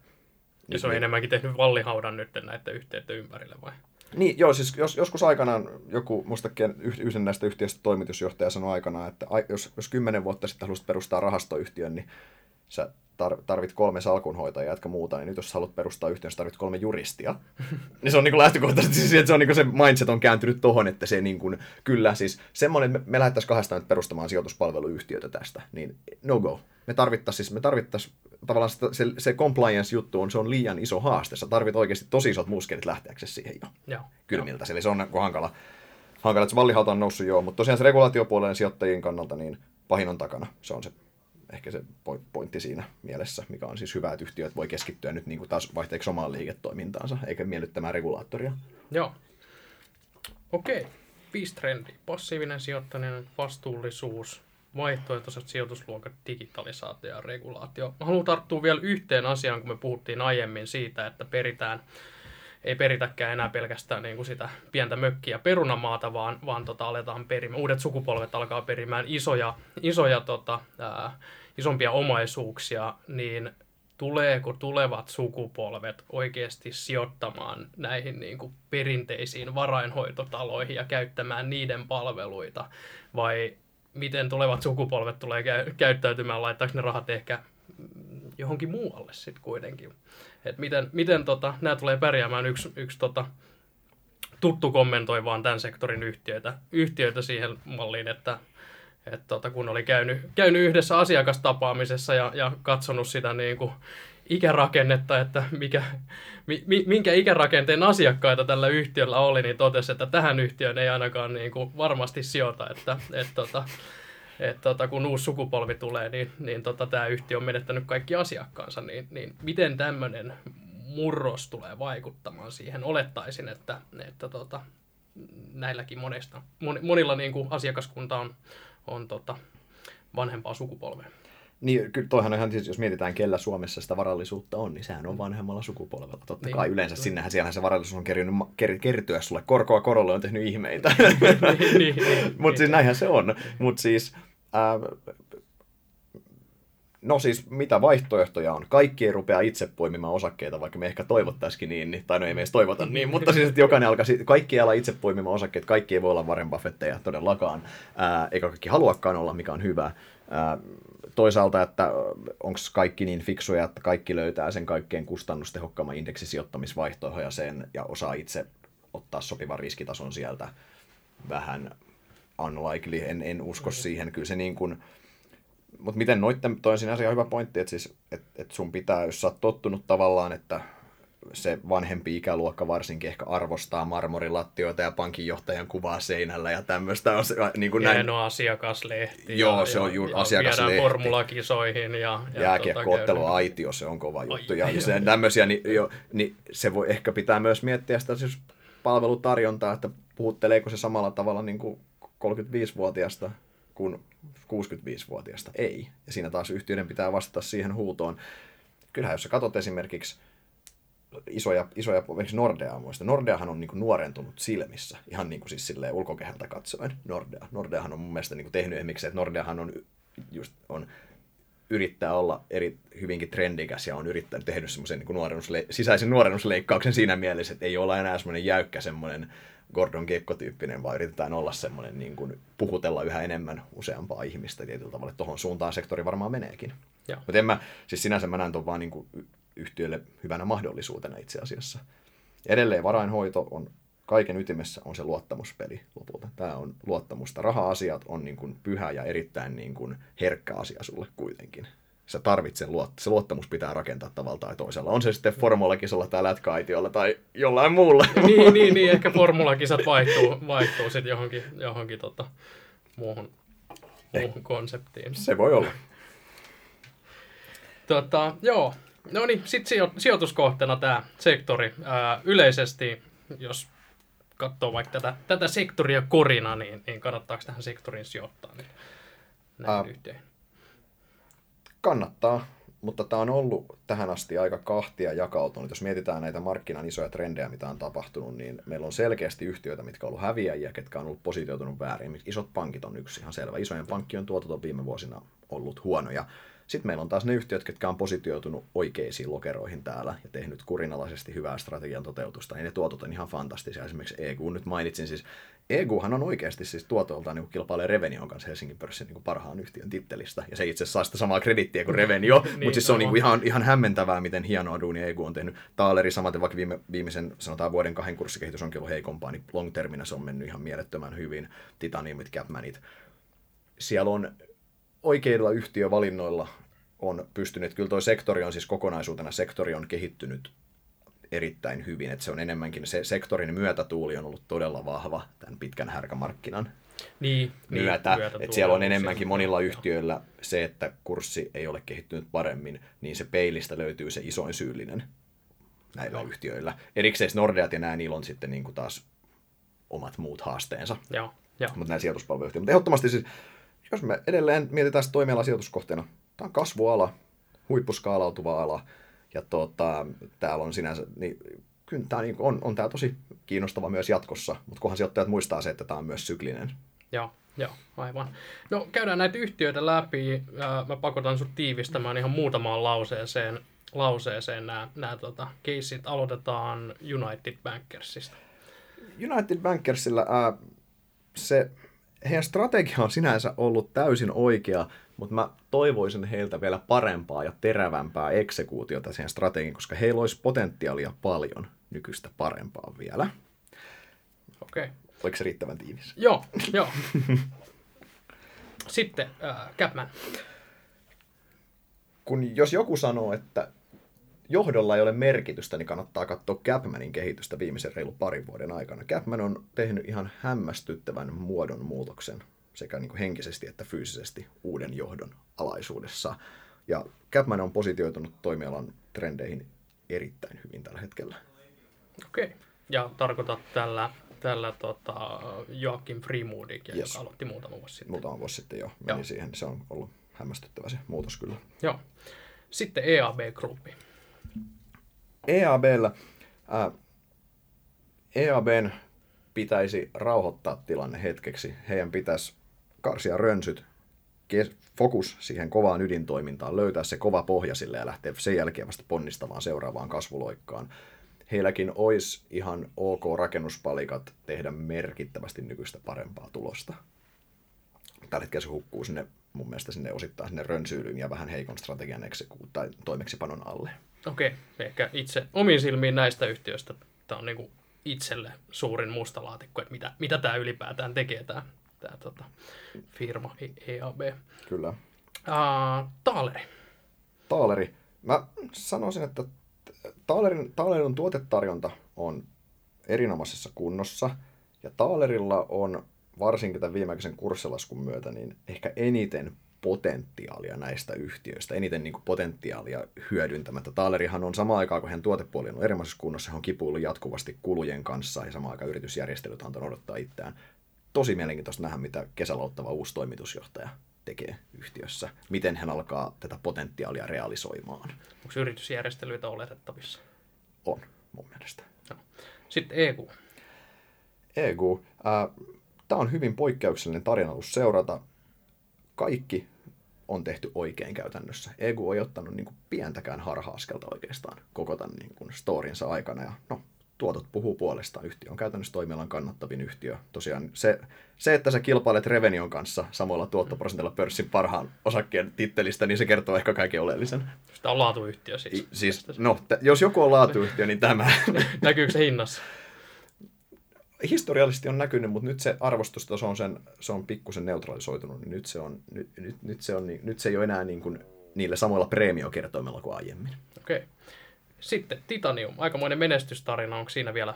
ja se on me... enemmänkin tehnyt vallihaudan nyt näiden yhteyden ympärille vai? Niin, joo, siis jos, joskus aikanaan joku, mustakin yhden näistä yhtiöistä toimitusjohtaja sanoi aikanaan, että jos, jos kymmenen vuotta sitten haluaisit perustaa rahastoyhtiön, niin sä tar- tarvit kolme salkunhoitajaa jotka muuta, niin nyt jos haluat perustaa yhtiön, sä tarvit kolme juristia. niin se on niin lähtökohtaisesti siis, että se, on niin se mindset on kääntynyt tohon, että se niin kuin, kyllä siis semmoinen, että me, me lähdettäisiin kahdestaan nyt perustamaan sijoituspalveluyhtiötä tästä, niin no go. Me tarvittaisiin siis, me tarvittaisiin tavallaan se, se, compliance-juttu on, se on liian iso haaste. Sä tarvit oikeasti tosi isot muskelit lähteäksesi siihen jo. Joo. Kylmiltä. Eli se on hankala. Hankala, että se vallihauta on noussut joo, mutta tosiaan se regulaatiopuolen sijoittajien kannalta niin pahin on takana. Se on se ehkä se pointti siinä mielessä, mikä on siis hyvä, että yhtiöt voi keskittyä nyt niin kuin taas vaihteeksi omaan liiketoimintaansa, eikä miellyttämään regulaattoria. Joo. Okei. Viisi trendi. Passiivinen sijoittaminen, vastuullisuus, vaihtoehtoiset sijoitusluokat, digitalisaatio ja regulaatio. Mä haluan tarttua vielä yhteen asiaan, kun me puhuttiin aiemmin siitä, että peritään ei peritäkään enää pelkästään niin kuin sitä pientä mökkiä perunamaata, vaan, vaan tota, aletaan perimään, uudet sukupolvet alkaa perimään isoja, isoja tota, ää, isompia omaisuuksia, niin tuleeko tulevat sukupolvet oikeasti sijoittamaan näihin niin kuin perinteisiin varainhoitotaloihin ja käyttämään niiden palveluita, vai miten tulevat sukupolvet tulee käyttäytymään, laittaako ne rahat ehkä johonkin muualle sitten kuitenkin. Et miten miten tota, nämä tulee pärjäämään. Yksi, yksi tota, tuttu kommentoi vaan tämän sektorin yhtiöitä, yhtiöitä siihen malliin, että et tota, kun oli käynyt, käynyt yhdessä asiakastapaamisessa ja, ja katsonut sitä niin kuin ikärakennetta, että mikä, mi, minkä ikärakenteen asiakkaita tällä yhtiöllä oli, niin totesi, että tähän yhtiöön ei ainakaan niin kuin varmasti sijoita, että et, tota, että tota, kun uusi sukupolvi tulee, niin, niin tota, tämä yhtiö on menettänyt kaikki asiakkaansa, niin, niin miten tämmöinen murros tulee vaikuttamaan siihen? Olettaisin, että, että tota, näilläkin monesta, monilla niin kuin asiakaskunta on, on tota, vanhempaa sukupolvea. Niin, kyllä toihan on ihan, siis, jos mietitään, kellä Suomessa sitä varallisuutta on, niin sehän on vanhemmalla sukupolvella. Totta niin. kai yleensä sinnehän siellähän se varallisuus on kertynyt, ker, kertyä sulle. Korkoa korolle on tehnyt ihmeitä. niin, niin, Mutta siis näinhän se on. Mutta siis, äh, No siis, mitä vaihtoehtoja on? Kaikki ei rupea itse poimimaan osakkeita, vaikka me ehkä toivottaisikin niin, niin tai no ei me edes toivota niin, mutta siis, että jokainen alkaa, kaikki ei ala itse poimimaan osakkeita, kaikki ei voi olla Warren Buffetteja todellakaan, ää, eikä kaikki haluakaan olla, mikä on hyvä. Ää, toisaalta, että onko kaikki niin fiksuja, että kaikki löytää sen kaikkein kustannustehokkaamman indeksisijoittamisvaihtoehdon ja sen ja osaa itse ottaa sopivan riskitason sieltä vähän unlikely, en, en usko mm. siihen. Kyllä se niin kuin, mutta miten noitten, toi on siinä asia hyvä pointti, että, siis, että, että sun pitää, jos sä oot tottunut tavallaan, että se vanhempi ikäluokka varsinkin ehkä arvostaa marmorilattioita ja pankinjohtajan kuvaa seinällä ja tämmöistä. On se, niin kuin näin. Hieno asiakaslehti. Joo, ja, se on juuri asiakaslehti. Viedään formulakisoihin. Ja, ja Jääkiekkoottelu tuota, aitio, se on kova juttu. Ai, ja ai, se, tämmöisiä, niin, jo, niin se voi ehkä pitää myös miettiä sitä siis palvelutarjontaa, että puhutteleeko se samalla tavalla niin kuin 35-vuotiaasta kuin 65-vuotiaasta. Ei. Ja siinä taas yhtiöiden pitää vastata siihen huutoon. Kyllähän jos sä katsot esimerkiksi isoja, isoja esimerkiksi Nordeaa muista. Nordeahan on niin kuin nuorentunut silmissä, ihan niin kuin siis silleen ulkokehältä katsoen. Nordea. Nordeahan on mun mielestä niin kuin tehnyt esimerkiksi, että Nordeahan on, just, on yrittää olla eri, hyvinkin trendikäs ja on yrittänyt tehdä semmoisen niin nuorennusle- sisäisen nuorennusleikkauksen siinä mielessä, että ei olla enää semmoinen jäykkä semmoinen Gordon Gekko-tyyppinen, vaan yritetään olla semmoinen niin kuin, puhutella yhä enemmän useampaa ihmistä tietyllä tavalla. Tuohon suuntaan sektori varmaan meneekin. Mutta en mä, siis sinänsä mä näen tuon vaan niin kuin, yhtiölle hyvänä mahdollisuutena itse asiassa. Edelleen varainhoito on kaiken ytimessä on se luottamuspeli lopulta. Tämä on luottamusta. Raha-asiat on niin kuin pyhä ja erittäin niin kuin herkkä asia sulle kuitenkin. Sä tarvitset luot- se luottamus pitää rakentaa tavalla tai toisella. On se sitten formulakisalla tai lätkäaitiolla tai jollain muulla. niin, niin, niin, ehkä formulakisat vaihtuu, vaihtuu sitten johonkin, johonkin tota, muuhun, muuhun konseptiin. Se voi olla. Tota, joo, no niin, sitten sijoituskohteena tämä sektori. Ää, yleisesti, jos katsoo vaikka tätä, tätä sektoria korina, niin, niin kannattaako tähän sektoriin sijoittaa niin näihin yhteen? Kannattaa, mutta tämä on ollut tähän asti aika kahtia jakautunut. Jos mietitään näitä markkinan isoja trendejä, mitä on tapahtunut, niin meillä on selkeästi yhtiöitä, mitkä on ollut häviäjiä, ketkä on ollut positioitunut väärin. Isot pankit on yksi ihan selvä. Isojen pankkien tuotot on viime vuosina ollut huonoja. Sitten meillä on taas ne yhtiöt, jotka on positioitunut oikeisiin lokeroihin täällä ja tehnyt kurinalaisesti hyvää strategian toteutusta, niin ne tuotot on ihan fantastisia. Esimerkiksi EQ nyt mainitsin, siis EQhan on oikeasti siis tuotolta niin kilpailee Revenion kanssa Helsingin pörssin niin parhaan yhtiön tittelistä, ja se itse saa sitä samaa kredittiä kuin Revenio, niin, mutta siis se on niin kuin ihan, ihan hämmentävää, miten hienoa duunia EQ on tehnyt. Taaleri samaten, vaikka viime, viimeisen, sanotaan vuoden kahden kurssikehitys onkin ollut heikompaa, niin long termina se on mennyt ihan mielettömän hyvin, Titaniumit, Capmanit. Siellä on oikeilla yhtiövalinnoilla on pystynyt, kyllä tuo sektori on siis kokonaisuutena, sektori on kehittynyt erittäin hyvin, että se on enemmänkin, se sektorin myötätuuli on ollut todella vahva tämän pitkän härkämarkkinan niin, myötä, niin, että siellä on enemmänkin monilla yhtiöillä se, että kurssi ei ole kehittynyt paremmin, niin se peilistä löytyy se isoin syyllinen näillä Joo. yhtiöillä. Erikseen Nordeat ja nämä, niillä on sitten niin kuin taas omat muut haasteensa. Joo, jo. Mutta nämä sijoituspalveluyhtiöt. Mutta ehdottomasti siis, jos me edelleen mietitään toimiala sijoituskohteena, tämä on kasvuala, huippuskaalautuva ala, ja tota, täällä on sinänsä, niin kyllä tämä niin on, on tämä tosi kiinnostava myös jatkossa, mutta kunhan sijoittajat muistaa se, että tämä on myös syklinen. Joo, joo, aivan. No käydään näitä yhtiöitä läpi. Mä pakotan sinut tiivistämään ihan muutamaan lauseeseen, lauseeseen nämä, nämä tota, keissit. Aloitetaan United Bankersista. United Bankersilla ää, se, heidän strategia on sinänsä ollut täysin oikea, mutta mä toivoisin heiltä vielä parempaa ja terävämpää eksekuutiota siihen strategiin, koska heillä olisi potentiaalia paljon nykyistä parempaa vielä. Okei. Okay. Oliko se riittävän tiivis? Joo, joo. Sitten äh, Capman. Kun jos joku sanoo, että johdolla ei ole merkitystä, niin kannattaa katsoa Capmanin kehitystä viimeisen reilu parin vuoden aikana. Capman on tehnyt ihan hämmästyttävän muodon muutoksen sekä niin kuin henkisesti että fyysisesti uuden johdon alaisuudessa. Ja Capman on positioitunut toimialan trendeihin erittäin hyvin tällä hetkellä. Okei. Okay. Ja tarkoitat tällä, tällä tota, Joakim Freemoodikin, yes. joka aloitti muutama vuosi sitten. Muutama vuosi sitten jo meni joo. siihen. Se on ollut hämmästyttävä se muutos kyllä. Joo. Sitten EAB Groupi. EABllä, ää, EABn pitäisi rauhoittaa tilanne hetkeksi. Heidän pitäisi karsia rönsyt, fokus siihen kovaan ydintoimintaan, löytää se kova pohja sille ja lähteä sen jälkeen vasta ponnistamaan seuraavaan kasvuloikkaan. Heilläkin olisi ihan ok rakennuspalikat tehdä merkittävästi nykyistä parempaa tulosta. Tällä hetkellä se hukkuu sinne, mun mielestä sinne osittain sinne rönsyylyn ja vähän heikon strategian ekseku- tai toimeksipanon alle. Okei, ehkä itse omiin silmiin näistä yhtiöistä tämä on niin itselle suurin musta laatikko, että mitä, mitä tämä ylipäätään tekee tämä, tämä tota, firma EAB. Kyllä. Uh, Taaleri. Taaleri. Mä sanoisin, että Taalerin, Taalerin tuotetarjonta on erinomaisessa kunnossa, ja Taalerilla on varsinkin tämän viimeaikaisen kurssilaskun myötä niin ehkä eniten potentiaalia näistä yhtiöistä, eniten niin kuin potentiaalia hyödyntämättä. Taalerihan on sama aikaa, kun hän tuotepuoli on erilaisessa kunnossa, hän on kipuillut jatkuvasti kulujen kanssa ja sama aikaan yritysjärjestelyt on antanut odottaa itseään. Tosi mielenkiintoista nähdä, mitä kesällä uusi toimitusjohtaja tekee yhtiössä. Miten hän alkaa tätä potentiaalia realisoimaan. Onko yritysjärjestelyitä oletettavissa? On, mun mielestä. No. Sitten EU. EU. Äh, Tämä on hyvin poikkeuksellinen tarina ollut seurata. Kaikki on tehty oikein käytännössä. EU ei ottanut niin kuin pientäkään harha-askelta oikeastaan koko tämän niin kuin storinsa aikana. Ja no, tuotot puhuu puolestaan. Yhtiö on käytännössä toimialan kannattavin yhtiö. Tosiaan se, se, että sä kilpailet Revenion kanssa samoilla tuottoprosentilla pörssin parhaan osakkeen tittelistä, niin se kertoo ehkä kaiken oleellisen. Tämä on laatuyhtiö siis. I, siis no, t- jos joku on laatuyhtiö, niin tämä. Näkyykö se hinnassa? historiallisesti on näkynyt, mutta nyt se arvostustaso on, sen, se on pikkusen neutralisoitunut, niin nyt se, on, nyt, nyt, nyt se, on, nyt se ei ole enää niin kuin niillä samoilla preemiokertoimilla kuin aiemmin. Okei. Okay. Sitten Titanium, aikamoinen menestystarina, onko siinä vielä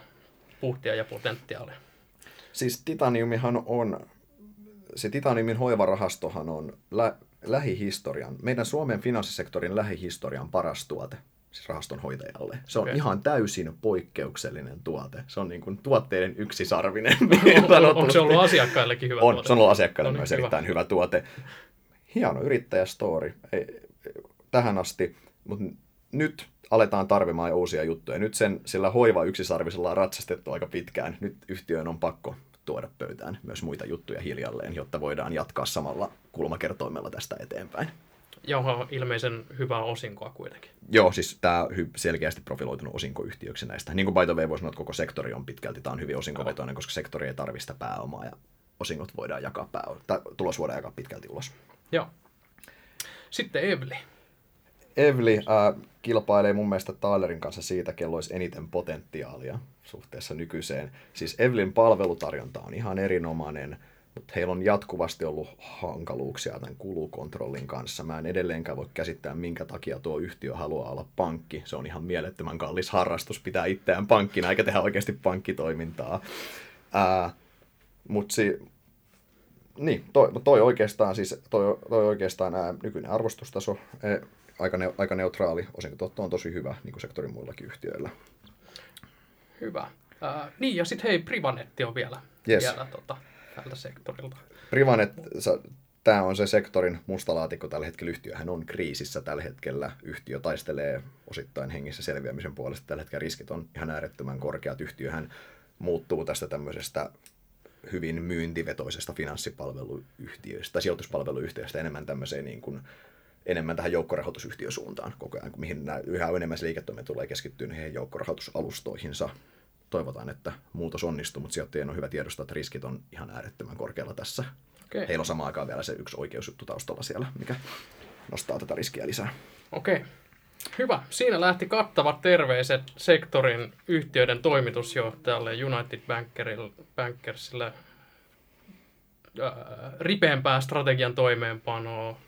puhtia ja potentiaalia? Siis Titaniumihan on, se Titaniumin hoivarahastohan on lä- lähihistorian, meidän Suomen finanssisektorin lähihistorian paras tuote siis rahaston hoitajalle. Se on okay. ihan täysin poikkeuksellinen tuote. Se on niin kuin tuotteiden yksisarvinen. on, on, onko se ollut asiakkaillekin hyvä on, tuote? Se on ollut asiakkaille no, myös hyvä. erittäin hyvä tuote. Hieno yrittäjästory tähän asti, mutta nyt aletaan tarvimaan uusia juttuja. Nyt sen sillä hoiva yksisarvisella on ratsastettu aika pitkään. Nyt yhtiön on pakko tuoda pöytään myös muita juttuja hiljalleen, jotta voidaan jatkaa samalla kulmakertoimella tästä eteenpäin. Joo, ilmeisen hyvää osinkoa kuitenkin. Joo, siis tämä selkeästi profiloitunut osinkoyhtiöksi näistä. Niin kuin by the way voi sanoa, että koko sektori on pitkälti, tämä on hyvin osinkovetoinen, koska sektori ei tarvista pääomaa ja osingot voidaan jakaa pääomaa, tai tulos voidaan jakaa pitkälti ulos. Joo. Sitten Evli. Evli äh, kilpailee mun mielestä Tylerin kanssa siitä, kello olisi eniten potentiaalia suhteessa nykyiseen. Siis Evlin palvelutarjonta on ihan erinomainen mutta heillä on jatkuvasti ollut hankaluuksia tämän kulukontrollin kanssa. Mä en edelleenkään voi käsittää, minkä takia tuo yhtiö haluaa olla pankki. Se on ihan mielettömän kallis harrastus pitää itseään pankkina, eikä tehdä oikeasti pankkitoimintaa. mutta si- niin, toi, toi, oikeastaan, siis, toi, toi oikeastaan ää, nykyinen arvostustaso, ää, aika, ne, aika neutraali, osinkototto on tosi hyvä, niin kuin sektorin muillakin yhtiöillä. Hyvä. Äh, niin, ja sitten hei, Privanetti on vielä, yes. vielä tota, tältä sektorilta. Privanet, tämä on se sektorin mustalaatikko tällä hetkellä. Yhtiöhän on kriisissä tällä hetkellä. Yhtiö taistelee osittain hengissä selviämisen puolesta. Tällä hetkellä riskit on ihan äärettömän korkeat. Yhtiöhän muuttuu tästä tämmöisestä hyvin myyntivetoisesta finanssipalveluyhtiöstä sijoituspalveluyhtiöstä enemmän tämmöiseen niin kuin, enemmän tähän joukkorahoitusyhtiösuuntaan koko ajan, mihin nämä yhä enemmän se liiketoiminta tulee keskittyä niihin joukkorahoitusalustoihinsa toivotaan, että muutos onnistuu, mutta sijoittajien on hyvä tiedostaa, että riskit on ihan äärettömän korkealla tässä. Okay. Heillä on samaan aikaan vielä se yksi oikeusjuttu taustalla siellä, mikä nostaa tätä riskiä lisää. Okei. Okay. Hyvä. Siinä lähti kattavat terveiset sektorin yhtiöiden toimitusjohtajalle United Bankersille ripeämpää strategian toimeenpanoa,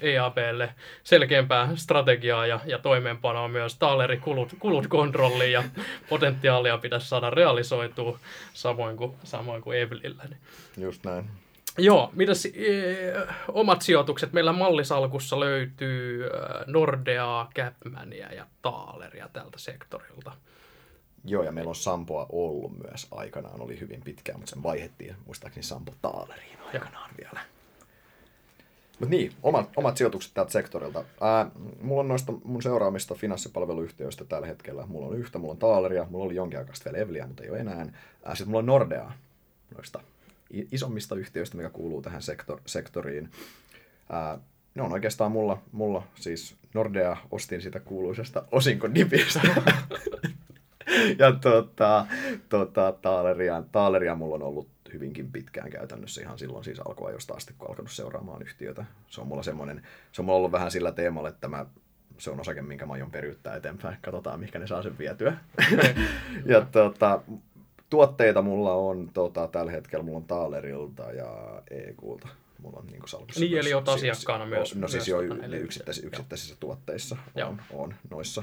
EAPlle selkeämpää strategiaa ja, ja toimeenpanoa myös taalerikulut kulut kontrolliin ja potentiaalia pitäisi saada realisoitua samoin kuin, samoin kuin Evelillä. Just näin. Joo, mitäs e, omat sijoitukset? Meillä mallisalkussa löytyy Nordeaa, Capmania ja Taaleria tältä sektorilta. Joo, ja meillä on Sampoa ollut myös aikanaan, oli hyvin pitkään, mutta sen vaihettiin muistaakseni Sampo Taaleriin aikanaan ja. vielä. Mutta niin, omat, omat sijoitukset tältä sektorilta. Ää, mulla on noista mun seuraamista finanssipalveluyhtiöistä tällä hetkellä. Mulla on yhtä, mulla on Taaleria, mulla oli jonkin aikaa vielä Evliä, mutta ei ole enää. Sitten mulla on Nordea noista isommista yhtiöistä, mikä kuuluu tähän sektor, sektoriin. Ää, ne on oikeastaan mulla, mulla siis Nordea ostin sitä kuuluisesta osinkodipistä. ja tota, tota, taaleria, taaleria mulla on ollut hyvinkin pitkään käytännössä ihan silloin siis alkuajosta asti, kun alkanut seuraamaan yhtiötä. Se on mulla semmoinen, se on mulla ollut vähän sillä teemalla, että mä, se on osake, minkä mä aion periyttää eteenpäin. Katsotaan, mikä ne saa sen vietyä. ja tota, tuotteita mulla on tota, tällä hetkellä, mulla on Taalerilta ja EQlta. Mulla on niin salkussa. Niin, eli olet asiakkaana myös. No siis myös jo tota, yksittäisissä, yksittäisissä tuotteissa Joo. on, on noissa,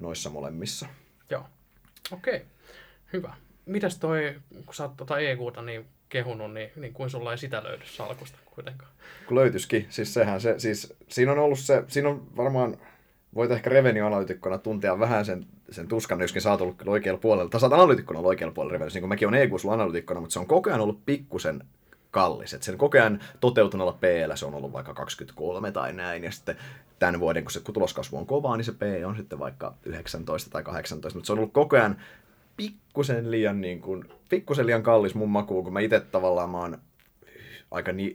noissa molemmissa. Joo. Okei, okay. hyvä. Mitäs toi, kun sä oot tuota EQta niin kehunut, niin, niin kuin sulla ei sitä löydy salkusta kuitenkaan? kun löytyisikin. Siis sehän se, siis siinä on ollut se, siinä on varmaan, voit ehkä revenue-analytikkona tuntea vähän sen, sen tuskan, joskin sä oot ollut oikealla puolella, tai sä oot analytikkona oikealla puolella revenue, niin kuin mäkin olen EQ analytikkona, mutta se on koko ajan ollut pikkusen kallis. Et sen koko ajan toteutuneella p se on ollut vaikka 23 tai näin, ja sitten tämän vuoden, kun se tuloskasvu on kovaa, niin se P on sitten vaikka 19 tai 18, mutta se on ollut koko ajan pikkusen liian, niin kuin, pikkusen liian kallis mun makuun, kun mä itse tavallaan mä oon aika ni,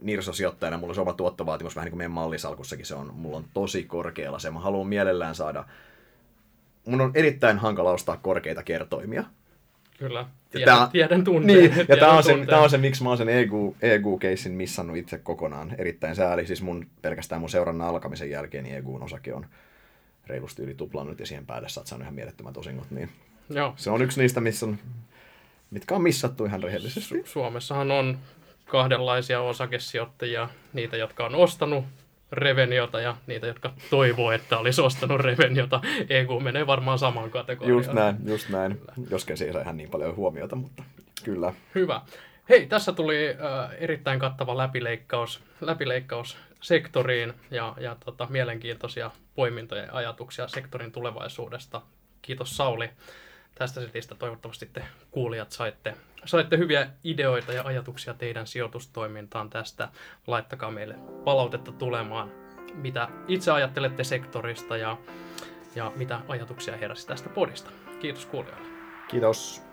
nirsosijoittajana, mulla on se oma tuottovaatimus vähän niin kuin meidän mallisalkussakin, se on, mulla on tosi korkealla se, mä haluan mielellään saada, mun on erittäin hankala ostaa korkeita kertoimia. Kyllä, Ja tiedän, tää- tiedän tunteen. Niin, ja tiedän tämä on, se, tunteen. tää on se, miksi mä oon sen E EQ, EQ-keissin missannut itse kokonaan. Erittäin sääli, siis mun pelkästään mun seurannan alkamisen jälkeen niin EQn osake on reilusti yli tuplannut ja siihen päälle sä oot saanut ihan mielettömät osingot, niin Joo. se on yksi niistä, missä on, mitkä on missattu ihan rehellisesti. Su- Suomessahan on kahdenlaisia osakesijoittajia, niitä, jotka on ostanut Reveniota ja niitä, jotka toivoo, että olisi ostanut Reveniota. EQ menee varmaan samaan kategoriaan. Just näin, just näin. Joskin se ei saa ihan niin paljon huomiota, mutta kyllä. Hyvä. Hei, tässä tuli äh, erittäin kattava läpileikkaus, läpileikkaus sektoriin ja, ja tota, mielenkiintoisia poimintoja ja ajatuksia sektorin tulevaisuudesta. Kiitos Sauli tästä setistä. Toivottavasti te kuulijat saitte, saitte hyviä ideoita ja ajatuksia teidän sijoitustoimintaan tästä. Laittakaa meille palautetta tulemaan, mitä itse ajattelette sektorista ja, ja mitä ajatuksia heräsi tästä podista. Kiitos kuulijoille. Kiitos.